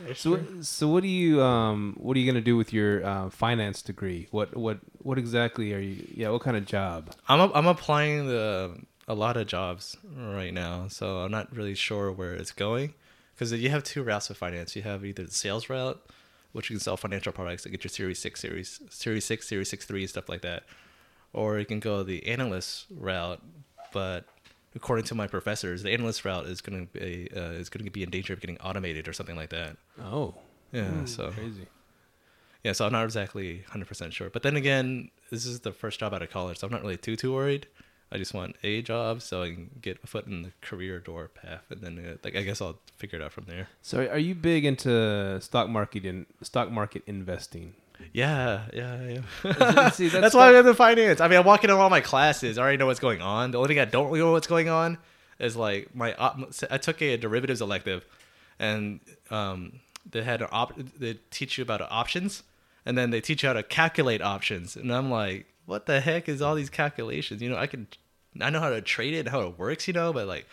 That's So, true. what- so what do you um what are you gonna do with your uh, finance degree? What what what exactly are you? Yeah, what kind of job? I'm a, I'm applying the a lot of jobs right now, so I'm not really sure where it's going because you have two routes of finance. You have either the sales route, which you can sell financial products to get your Series Six, Series Series Six, Series Six Three, stuff like that, or you can go the analyst route. But according to my professors, the analyst route is going to be uh, is going to be in danger of getting automated or something like that. Oh, Yeah, so crazy. yeah, so I'm not exactly 100% sure. But then again, this is the first job out of college, so I'm not really too too worried. I just want a job so I can get a foot in the career door path, and then uh, like I guess I'll figure it out from there. So are you big into stock market in stock market investing? Yeah, yeah, yeah. See, that's, why I'm in finance. I mean, I'm walking in all my classes. I already know what's going on. The only thing I don't really know what's going on is like my. Op- I took a derivatives elective, and um, they had an op. They teach you about options, and then they teach you how to calculate options. And I'm like, what the heck is all these calculations? You know, I can, I know how to trade it and how it works. You know, but like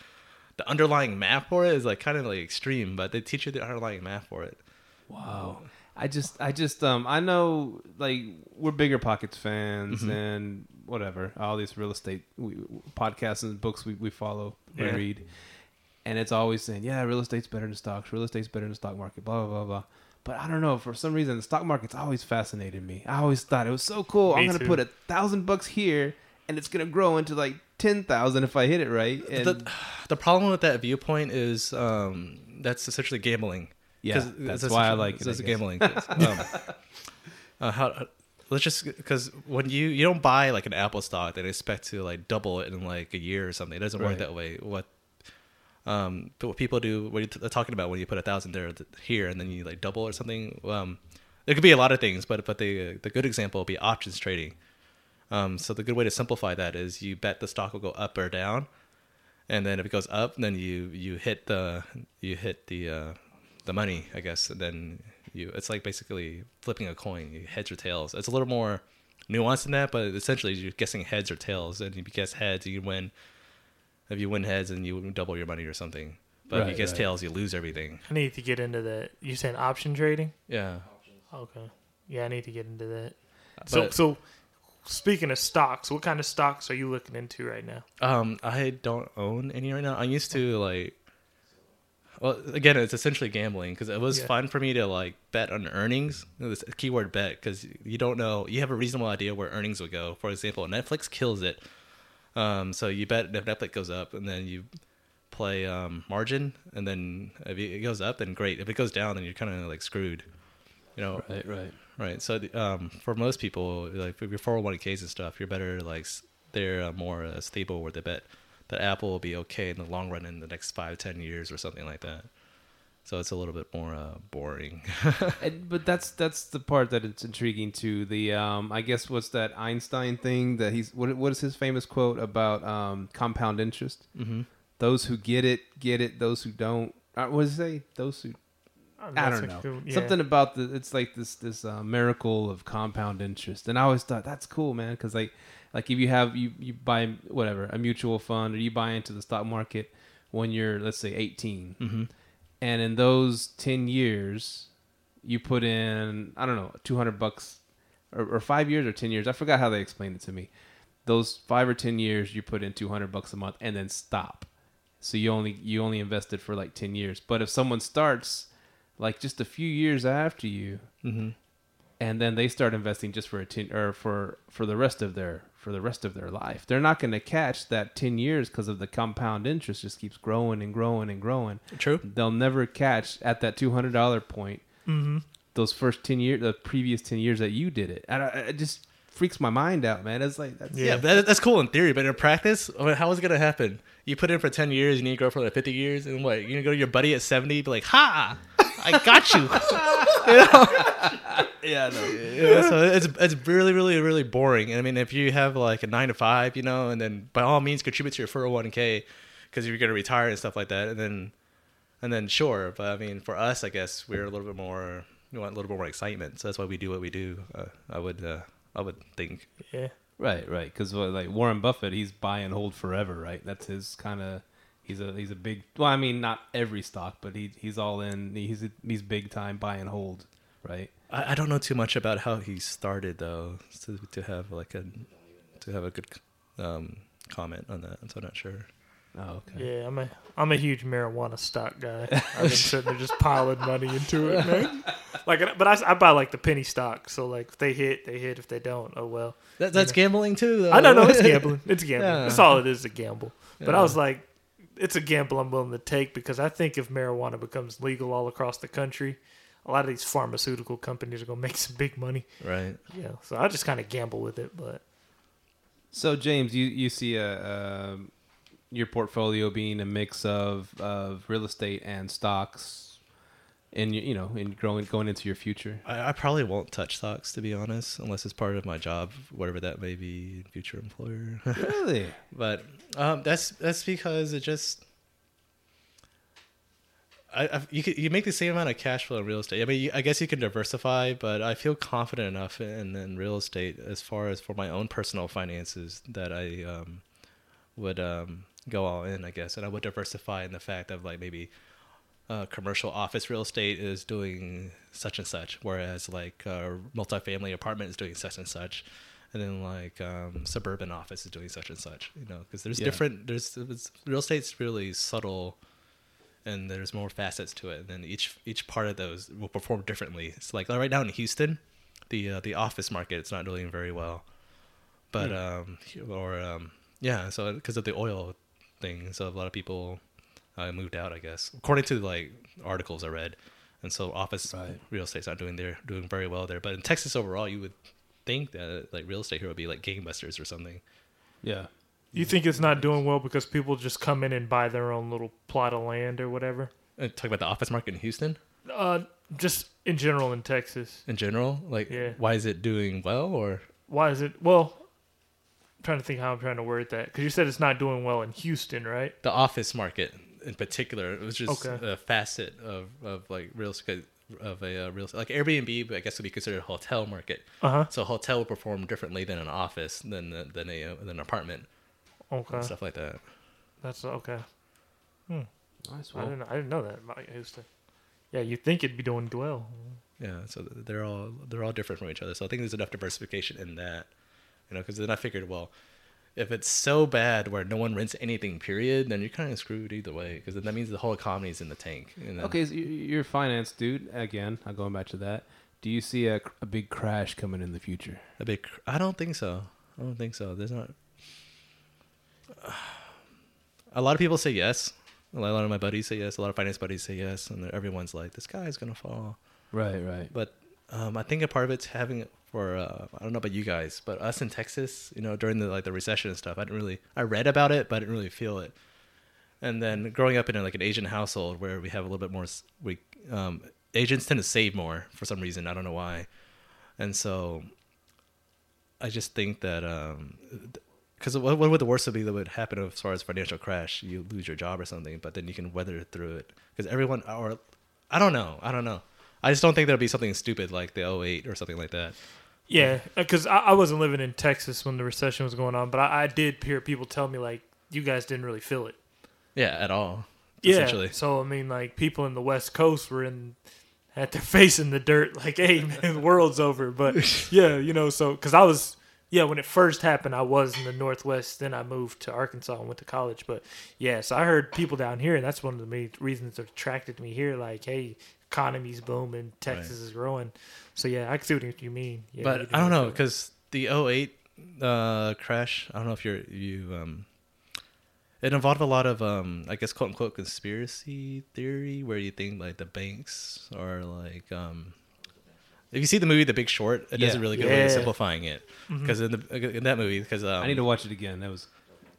the underlying math for it is like kind of like extreme. But they teach you the underlying math for it. Wow. I just, I just, um, I know, like, we're BiggerPockets fans Mm-hmm. and whatever, all these real estate we, podcasts and books we, we follow, we Yeah. read. and it's always saying, yeah, real estate's better than stocks. Real estate's better than the stock market. Blah blah blah blah. But I don't know. For some reason, the stock market's always fascinated me. I always thought it was so cool. Me I'm gonna too. put a thousand bucks here, and it's gonna grow into like ten thousand if I hit it right. And the, the problem with that viewpoint is um, that's essentially gambling. Yeah, that's it's why I like it. It's gambling. um, uh, how, let's just because when you you don't buy like an Apple stock and expect to like double it in like a year or something. It doesn't Right. work that way. What um, but what people do, what you're talking about when you put a thousand there here and then you like double or something. Um, it could be a lot of things, but but the the good example would be options trading. Um, so the good way to simplify that is you bet the stock will go up or down, and then if it goes up, then you you hit the you hit the uh, the money, I guess. And then you it's like basically flipping a coin, you heads or tails. It's a little more nuanced than that, but essentially you're guessing heads or tails, and if you guess heads, you win. If you win heads, and you double your money or something. But if you Right, guess right. tails, you lose everything. I need to get into that. You saying option trading? Yeah. Okay. Yeah, I need to get into that. So, But- so speaking of stocks, what kind of stocks are you looking into right now? Um, I don't own any right now. I used to like. Well, again, it's essentially gambling because it was Yeah. fun for me to like bet on earnings. This keyword bet because you don't know. You have a reasonable idea where earnings will go. For example, Netflix kills it. Um, so you bet if Netflix goes up, and then you play um, margin, and then if it goes up, then great. If it goes down, then you're kind of like screwed. You know, Right, right. Right. So the- um, for most people, like for your 401ks and stuff, you're better like they're uh, more uh, stable where they bet that Apple will be okay in the long run in the next five, ten years or something like that. So it's a little bit more uh, boring. And, but that's that's the part that it's intriguing to the um I guess what's that Einstein thing that he's what what is his famous quote about um compound interest? mm-hmm. Those who get it get it. Those who don't, uh, what does it say? Those who I don't know cool- yeah. something about the it's like this this uh, miracle of compound interest, and I always thought that's cool, man, because like like if you have you you buy whatever a mutual fund or you buy into the stock market when you're let's say 18 Mm-hmm. And in those 10 years you put in i don't know 200 bucks or, or five years or 10 years i forgot how they explained it to me. Those five or 10 years you put in 200 bucks a month and then stop. So you only you only invested for like 10 years. But if someone starts like just a few years after you Mm-hmm. and then they start investing just for a 10 or for for the rest of their for the rest of their life they're not going to catch that 10 years because of the compound interest just keeps growing and growing and growing True. they'll never catch at that two hundred dollar point Mhm. those first ten years, the previous ten years that you did it. And I, it just freaks my mind out, man. It's like that's Yeah, that, that's cool in theory, but in practice, I mean, how is it gonna happen? You put in for ten years, you need to grow for like fifty years, and what? You're gonna go to your buddy at seventy, be like, "Ha, I got you." yeah, no. yeah, so it's it's really really really boring. And I mean, if you have like a nine to five, you know, and then by all means contribute to your four hundred one k because you're gonna retire and stuff like that, and then and then sure. But I mean, for us, I guess we're a little bit more we want a little bit more excitement, so that's why we do what we do. Uh, I would uh, I would think. Yeah. Right, right. Because like Warren Buffett, he's buy and hold forever, right? That's his kind of. He's a he's a big. Well, I mean, not every stock, but he he's all in. He's he's big time buy and hold, right? I, I don't know too much about how he started though to to have like a to have a good um, comment on that. So I'm not sure. Oh, okay. Yeah, I'm a I'm a huge marijuana stock guy. I've been sitting there just piling money into it, man. Like, but I, I buy like the penny stock. So like, if they hit, they hit. If they don't, oh well. That, that's gambling too. Though. I don't know. It's gambling. It's gambling. Yeah. That's all it is. A gamble. But I was like, it's a gamble I'm willing to take because I think if marijuana becomes legal all across the country, a lot of these pharmaceutical companies are gonna make some big money. right. Yeah. So I just kind of gamble with it, but So James, you you see a um your portfolio being a mix of of real estate and stocks, and you you know, in growing going into your future. I, I probably won't touch stocks to be honest, unless it's part of my job, whatever that may be, future employer. Really? but um, that's that's because it just. I, I, you could, you make the same amount of cash flow in real estate. I mean, you, I guess you can diversify, but I feel confident enough in, in real estate as far as for my own personal finances that I um, would um, go all in. I guess, and I would diversify in the fact of like maybe uh, commercial office real estate is doing such and such, whereas like uh, multifamily apartment is doing such and such, and then like um, suburban office is doing such and such. You know, because there's Yeah. different. There's real estate's really subtle and there's more facets to it. And then each each part of those will perform differently. It's like right now in Houston, the uh, the office market it's not doing very well, but um or um yeah, so because of the oil thing, so a lot of people uh, moved out, I guess, according to like articles I read, and so office Right. real estate's not doing there doing very well there. But in Texas overall, you would think that like real estate here would be like gangbusters or something. Yeah. You think it's not doing well because people just come in and buy their own little plot of land or whatever? Uh, talk about the office market in Houston Uh, just in general in Texas. in general. Like, Yeah. why is it doing well? Or Why is it? Well, I'm trying to think how I'm trying to word that because you said it's not doing well in Houston, right? the office market in particular, it was just Okay. a facet of, of like real estate of a uh, real like Airbnb, but I guess would be considered a hotel market. Uh huh. So a hotel would perform differently than an office than the- than a uh, than an apartment Okay. and stuff like that. That's okay. Nice. I didn't. I didn't know that about Houston. Yeah, you'd think it'd be doing well. Yeah, so they're all they're all different from each other. So I think there's enough diversification in that, you know, because then I figured, well, if it's so bad where no one rents anything, period, then you're kind of screwed either way, because then that means the whole economy is in the tank. Then, okay, so you- you're a finance dude. Again, I'm going back to that. Do you see a, a big crash coming in the future? a big. cr- I don't think so. I don't think so. There's not. A lot of people say yes. A lot of my buddies say yes. A lot of finance buddies say yes, and everyone's like, "This guy's gonna fall." Right, right. But um, I think a part of it's having for uh, I don't know about you guys, but us in Texas, you know, during the like the recession and stuff, I didn't really I read about it, but I didn't really feel it. And then growing up in a, like an Asian household where we have a little bit more, we um, Asians tend to save more for some reason. I don't know why, and so I just think that because what, what would the worst would be that would happen as far as financial crash? You lose your job or something, but then you can weather through it because everyone or I don't know, I don't know. I just don't think there'll be something stupid like the 08 or something like that. Yeah, uh, because I, I wasn't living in Texas when the recession was going on, but I, I did hear people tell me like you guys didn't really feel it. Yeah, at all. Yeah. Essentially. So I mean, like people in the West Coast were in at their face in the dirt, like, "Hey, man, the world's over." But yeah, you know, so because I was, yeah, when it first happened, I was in the Northwest. Then I moved to Arkansas and went to college. But yeah, so I heard people down here, and that's one of the main reasons that attracted me here. Like, hey, economy's booming, Texas is growing. So yeah, I can see what you mean. Yeah, but didn't I don't know really feel it. because the 08 uh, crash. I don't know if you're you. Um, it involved a lot of um, I guess quote unquote conspiracy theory where you think like the banks are like um, if you see the movie The Big Short, it does a really good way of simplifying it because in the in that movie because um, I need to watch it again. That was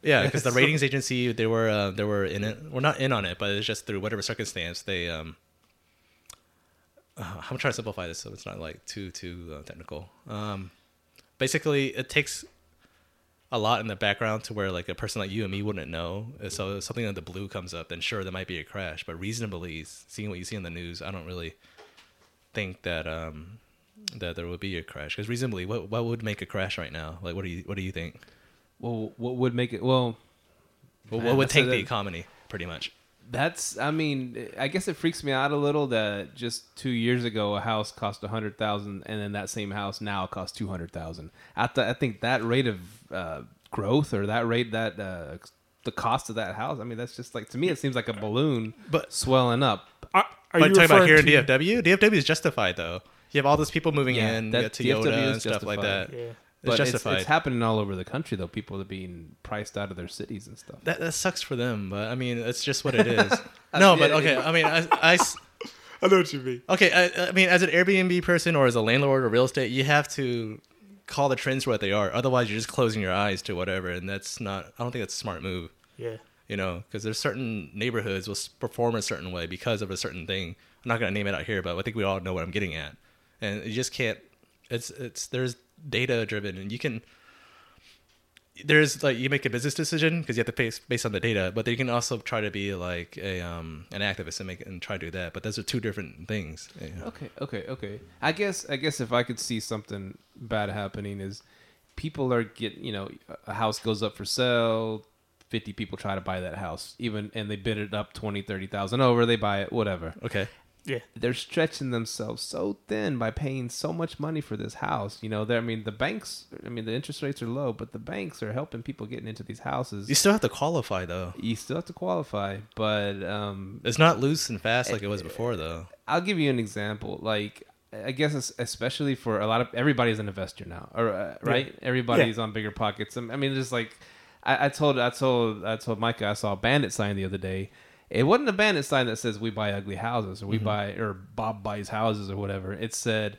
Yeah, because the ratings agency they were uh, they were in it. We're not in on it, but it's just through whatever circumstance they. Um, uh, I'm trying to simplify this so it's not like too too uh, technical. Um, basically, it takes a lot in the background to where like a person like you and me wouldn't know. So if something like the blue comes up, then sure there might be a crash. But reasonably, seeing what you see in the news, I don't really think that um, that there would be a crash. Because reasonably, what what would make a crash right now? Like, what do you what do you think? well. What would make it? Well, What, what would tank the economy? Pretty much. That's. I mean, I guess it freaks me out a little that just two years ago a house cost a hundred thousand, and then that same house now costs two hundred thousand. At the, I think that rate of uh, growth or that rate that uh, the cost of that house. I mean, that's just like to me, it seems like a balloon, But- swelling up. Are, are But you talking about referring here in DFW, DFW is justified though. You have all those people moving Yeah, in, that- you got Toyota DFW is and stuff like that. Yeah. It's But it's, justified. it's happening all over the country though. People are being priced out of their cities and stuff. that that sucks for them, but I mean, it's just what it is. no, but okay. I mean, I. I know what you mean. okay. I, I mean, as an Airbnb person or as a landlord or real estate, you have to call the trends for what they are. Otherwise, you're just closing your eyes to whatever, and that's not. I don't think that's a smart move. Yeah. You know, because there's certain neighborhoods will perform a certain way because of a certain thing. I'm not gonna name it out here, but I think we all know what I'm getting at, and you just can't. It's it's there's data driven, and you can. There's like you make a business decision because you have to pay based on the data, but then you can also try to be like a um an activist and make and try to do that. But those are two different things. you know. Okay, okay, okay. I guess I guess if I could see something bad happening is people are getting you know a house goes up for sale, fifty people try to buy that house, even and they bid it up twenty thirty thousand over, they buy it, whatever. Okay. Yeah. they're stretching themselves so thin by paying so much money for this house. You know, I mean, the banks. I mean, the interest rates are low, but the banks are helping people getting into these houses. You still have to qualify though. You still have to qualify, but um, It's not loose and fast like it was before though. I'll give you an example. Like, I guess es- especially for a lot of everybody's an investor now, or uh, right? Everybody's on BiggerPockets. I mean, just like I, I told, I told, I told Micah, I saw a bandit sign the other day. It wasn't a bandit sign that says "We buy ugly houses" or "We buy" or "Bob buys houses" or whatever. It said,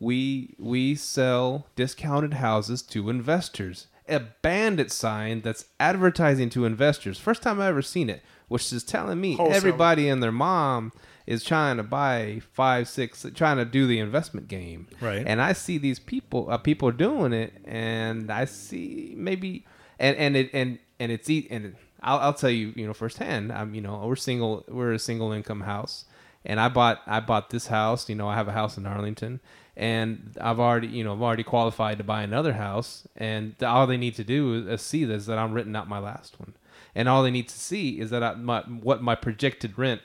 "We we sell discounted houses to investors." A bandit sign that's advertising to investors. First time I ever seen it, which is telling me Wholesale. everybody and their mom is trying to buy five, six, trying to do the investment game. Right. And I see these people, uh, people doing it, and I see maybe, and and it and and it's and I'll I'll tell you, you know, firsthand. I'm you know we're single, we're a single income house, and I bought I bought this house. You know, I have a house in Arlington, and I've already you know I've already qualified to buy another house, and all they need to do is see this that I'm renting out my last one, and all they need to see is that I, my what my projected rent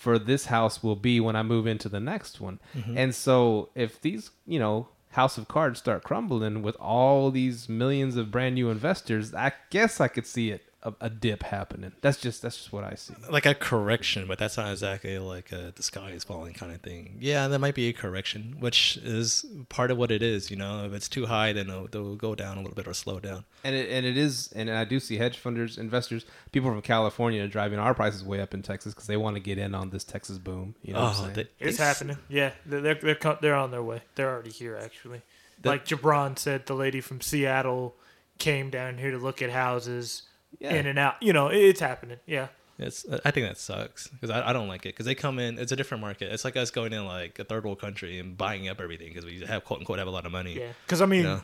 for this house will be when I move into the next one. Mm-hmm. And so if these, you know, house of cards start crumbling with all these millions of brand new investors, I guess I could see it a, a dip happening. That's just that's just what I see. Like a correction, but that's not exactly like a the sky is falling kind of thing. Yeah, that might be a correction, which is part of what it is. You know, if it's too high, then it'll, they'll go down a little bit or slow down. And it and it is and I do see hedge funders, investors, people from California driving our prices way up in Texas because they want to get in on this Texas boom. You know what I'm oh, saying? they- It's they- happening. Yeah, they're they're they're, they're on their way. They're already here actually. The- like Jabron said, the lady from Seattle came down here to look at houses Yeah. in and out. You know, it's happening. Yeah. It's, I think that sucks because I, I don't like it because they come in. It's a different market. It's like us going in like a third world country and buying up everything because we have quote unquote have a lot of money. Yeah. Because I mean, Yeah.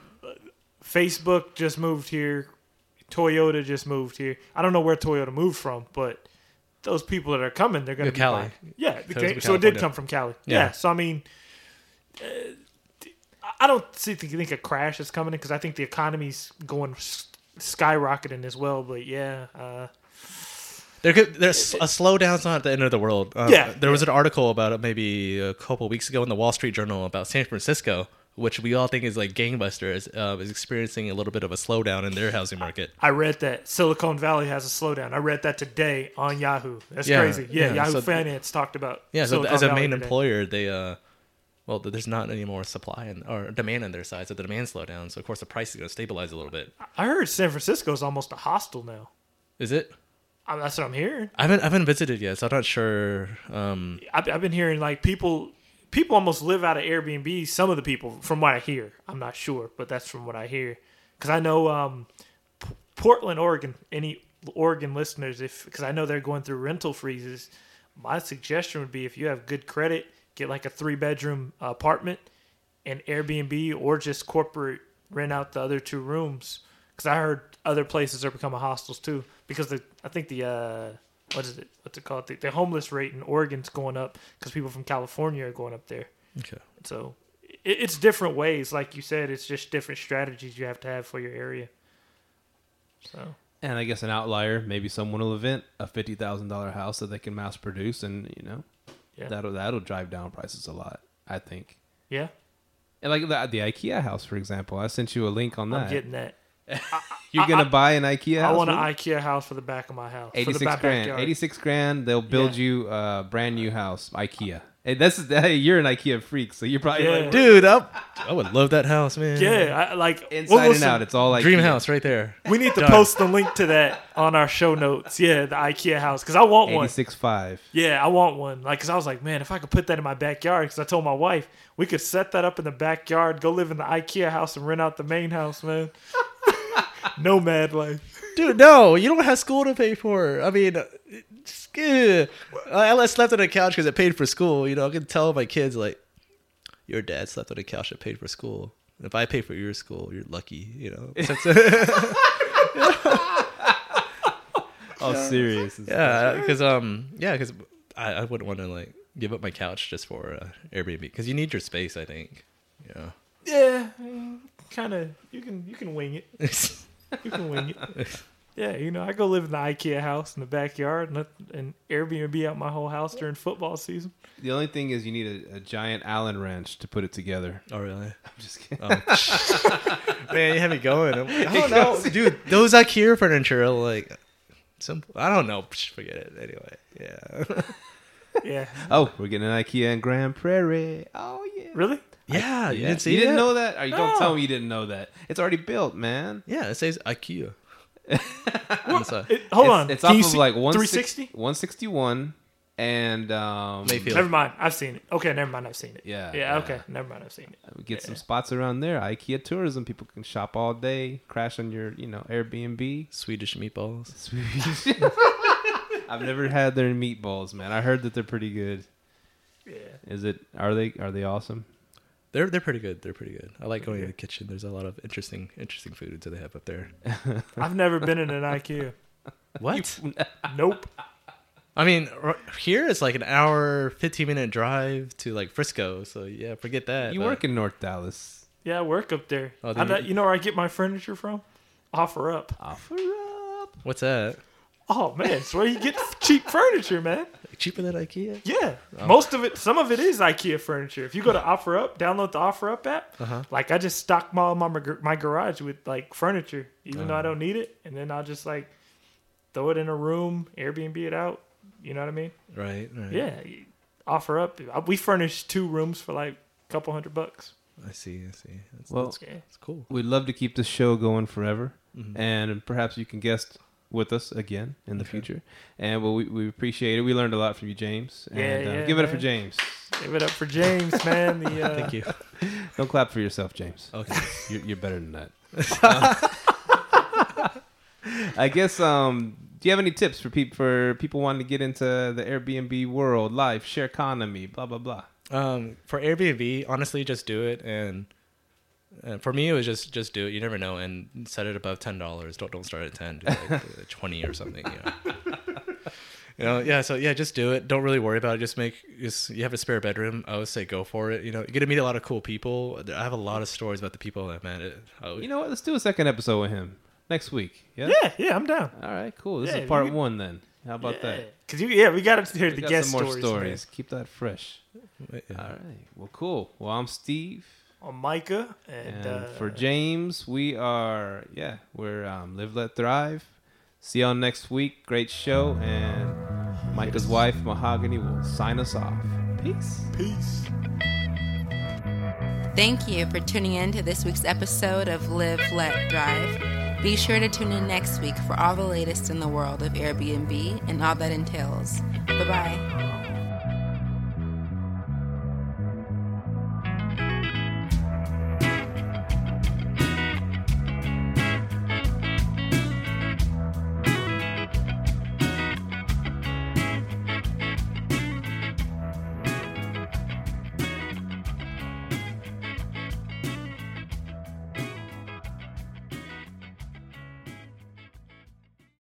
Facebook just moved here. Toyota just moved here. I don't know where Toyota moved from, but those people that are coming, they're going to Yeah, be Cali. buying. Yeah, the Comes ca- so it did come from Cali. Yeah. Yeah. so I mean, uh, I don't see think, think a crash is coming because I think the economy's going s- skyrocketing as well. But yeah, uh, There could, there's a slowdown's not the end of the world. Um, Yeah, there was an article about it maybe a couple weeks ago in the Wall Street Journal about San Francisco, which we all think is like gangbusters, uh, is experiencing a little bit of a slowdown in their housing market. I read that Silicon Valley has a slowdown. I read that today on Yahoo. That's Yeah, crazy. Yeah, yeah, Yahoo so- Finance talked about. Yeah, so Silicon as a Valley main today. employer, they uh, well, there's not any more supply and or demand on their side, so the demand slowed down. So of course the price is going to stabilize a little bit. I heard San Francisco is almost a hostel now. Is it? I that's what I'm hearing. I haven't I haven't visited yet, so I'm not sure. Um, I've, I've been hearing like people people almost live out of Airbnb. Some of the people, from what I hear, I'm not sure, but that's from what I hear. Because I know um, P- Portland, Oregon. Any Oregon listeners, if because I know they're going through rental freezes. My suggestion would be if you have good credit, get like a three bedroom apartment and Airbnb or just corporate rent out the other two rooms. Because I heard other places are becoming hostels too. Because the I think the uh, what is it? What's it called? The, the homeless rate in Oregon's going up because people from California are going up there. okay. So it, it's different ways, like you said. It's just different strategies you have to have for your area. So And I guess an outlier, maybe someone will invent a fifty thousand dollar house that they can mass produce, and you know, yeah, that'll that'll drive down prices a lot. I think. yeah, And like the, the IKEA house, for example, I sent you a link on I'm that. getting that. You're I- gonna I- buy an IKEA house? I want an really? IKEA house for the back of my house. 86 grand. 86 grand. They'll build Yeah. you a brand new house, IKEA. Hey, that's hey, you're an IKEA freak, so you're probably Yeah. like, Dude, I, I would love that house, man. Yeah, I, like inside we'll and listen- out. It's all like Dream house right there. We need to Done. post the link to that on our show notes. Yeah, the IKEA house because I want one. 86.5. Yeah, I want one. Like, cause I was like, man, if I could put that in my backyard, because I told my wife we could set that up in the backyard, go live in the IKEA house, and rent out the main house, man. Nomad life. Dude, no, you don't have school to pay for. I mean, uh, just, uh, I slept on a couch because I paid for school. You know, I can tell my kids like, your dad slept on a couch that paid for school. If I pay for your school, you're lucky. You know. Oh, serious. yeah, because um, yeah, because I, I wouldn't want to like give up my couch just for uh, Airbnb because you need your space. I think. Yeah. Yeah, kind of. You can you can wing it. You can wing it. Yeah, you know, I go live in the IKEA house in the backyard and, let, and Airbnb out my whole house during football season. The only thing is you need a, a giant Allen wrench to put it together. Oh really? I'm just kidding. Oh. Man, you have me going. I'm- I don't know, dude. Those IKEA furniture are like simple. I don't know. Psh, Forget it. Anyway, yeah, Yeah. Oh, we're getting an IKEA in Grand Prairie. Oh yeah. Really? yeah. You Yeah. didn't see You didn't know that? Or you don't tell me you didn't know that. It's already built, man. Yeah, it says IKEA. On the side. It, hold it's, on. It's Can off of see- like 360? 161 and um Mayfield. Never mind. I've seen it. Okay, never mind. I've seen it. Yeah, Yeah. yeah. Okay. Never mind. I've seen it. we get some spots around there. IKEA tourism. People can shop all day, crash on your, you know, Airbnb. Swedish meatballs. Sweet. I've never had their meatballs, man. I heard that they're pretty good. Yeah. Is it? Are they? Are they awesome? They're they're pretty good. They're pretty good. I like oh, going to the kitchen. There's a lot of interesting interesting foods that they have up there. I've never been in an IKEA. What? Nope. I mean, r- here it's like an hour, fifteen minute drive to like Frisco. So yeah, forget that. You but- work in North Dallas. Yeah, I work up there. Oh, do I you- know- you know where I get my furniture from? Offer up. Offer up. What's that? Oh man, it's where you get cheap furniture, man. Cheaper than IKEA? Yeah, Oh. most of it, some of it is IKEA furniture. If you go to Offer Up, download the Offer Up app. Uh-huh. Like I just stock my my my garage with like furniture, even though I Oh. don't need it, and then I'll just like throw it in a room, Airbnb it out. You know what I mean? Right. Right. Yeah. you Offer Up. We furnish two rooms for like a couple hundred bucks. I see. I see. That's, Well, that's, Yeah. that's cool. we'd love to keep this show going forever, Mhm. and perhaps you can guest with us again in the Okay. future. And well, we, we appreciate it. We learned a lot from you, James. And, Yeah, uh, yeah, give it up for. James. Give it up for James, man. The uh, Thank you. Don't clap for yourself, James. Okay. You're, you're better than that. I guess. Um, do you have any tips for people for people wanting to get into the Airbnb world, life, share economy, blah blah blah? Um, for Airbnb, honestly, just do it. And uh, for me, it was just just do it. You never know, and set it above ten dollars. Don't don't start at ten. Do like uh, twenty or something. You know. You know, yeah. So yeah, just do it. Don't really worry about it. Just make just you have a spare bedroom. I would say go for it. You know, you get to meet a lot of cool people. I have a lot of stories about the people that met it. Oh, You know what? Let's do a second episode with him next week. Yeah. yeah, yeah, I'm down. All right. Cool. This Yeah, is part you- one then. How about that? Cause you, yeah, we got to hear We the got guest some more stories. stories. Keep that fresh. yeah. All right. Well, cool. Well, I'm Steve. On Micah and, And uh, for James, we are yeah, we're um, live let thrive. See y'all next week. Great show, and Micah's wife Mahogany will sign us off. Peace. peace. Thank you for tuning in to this week's episode of Live, Let, Drive. Be sure to tune in next week for all the latest in the world of Airbnb and all that entails. Bye bye.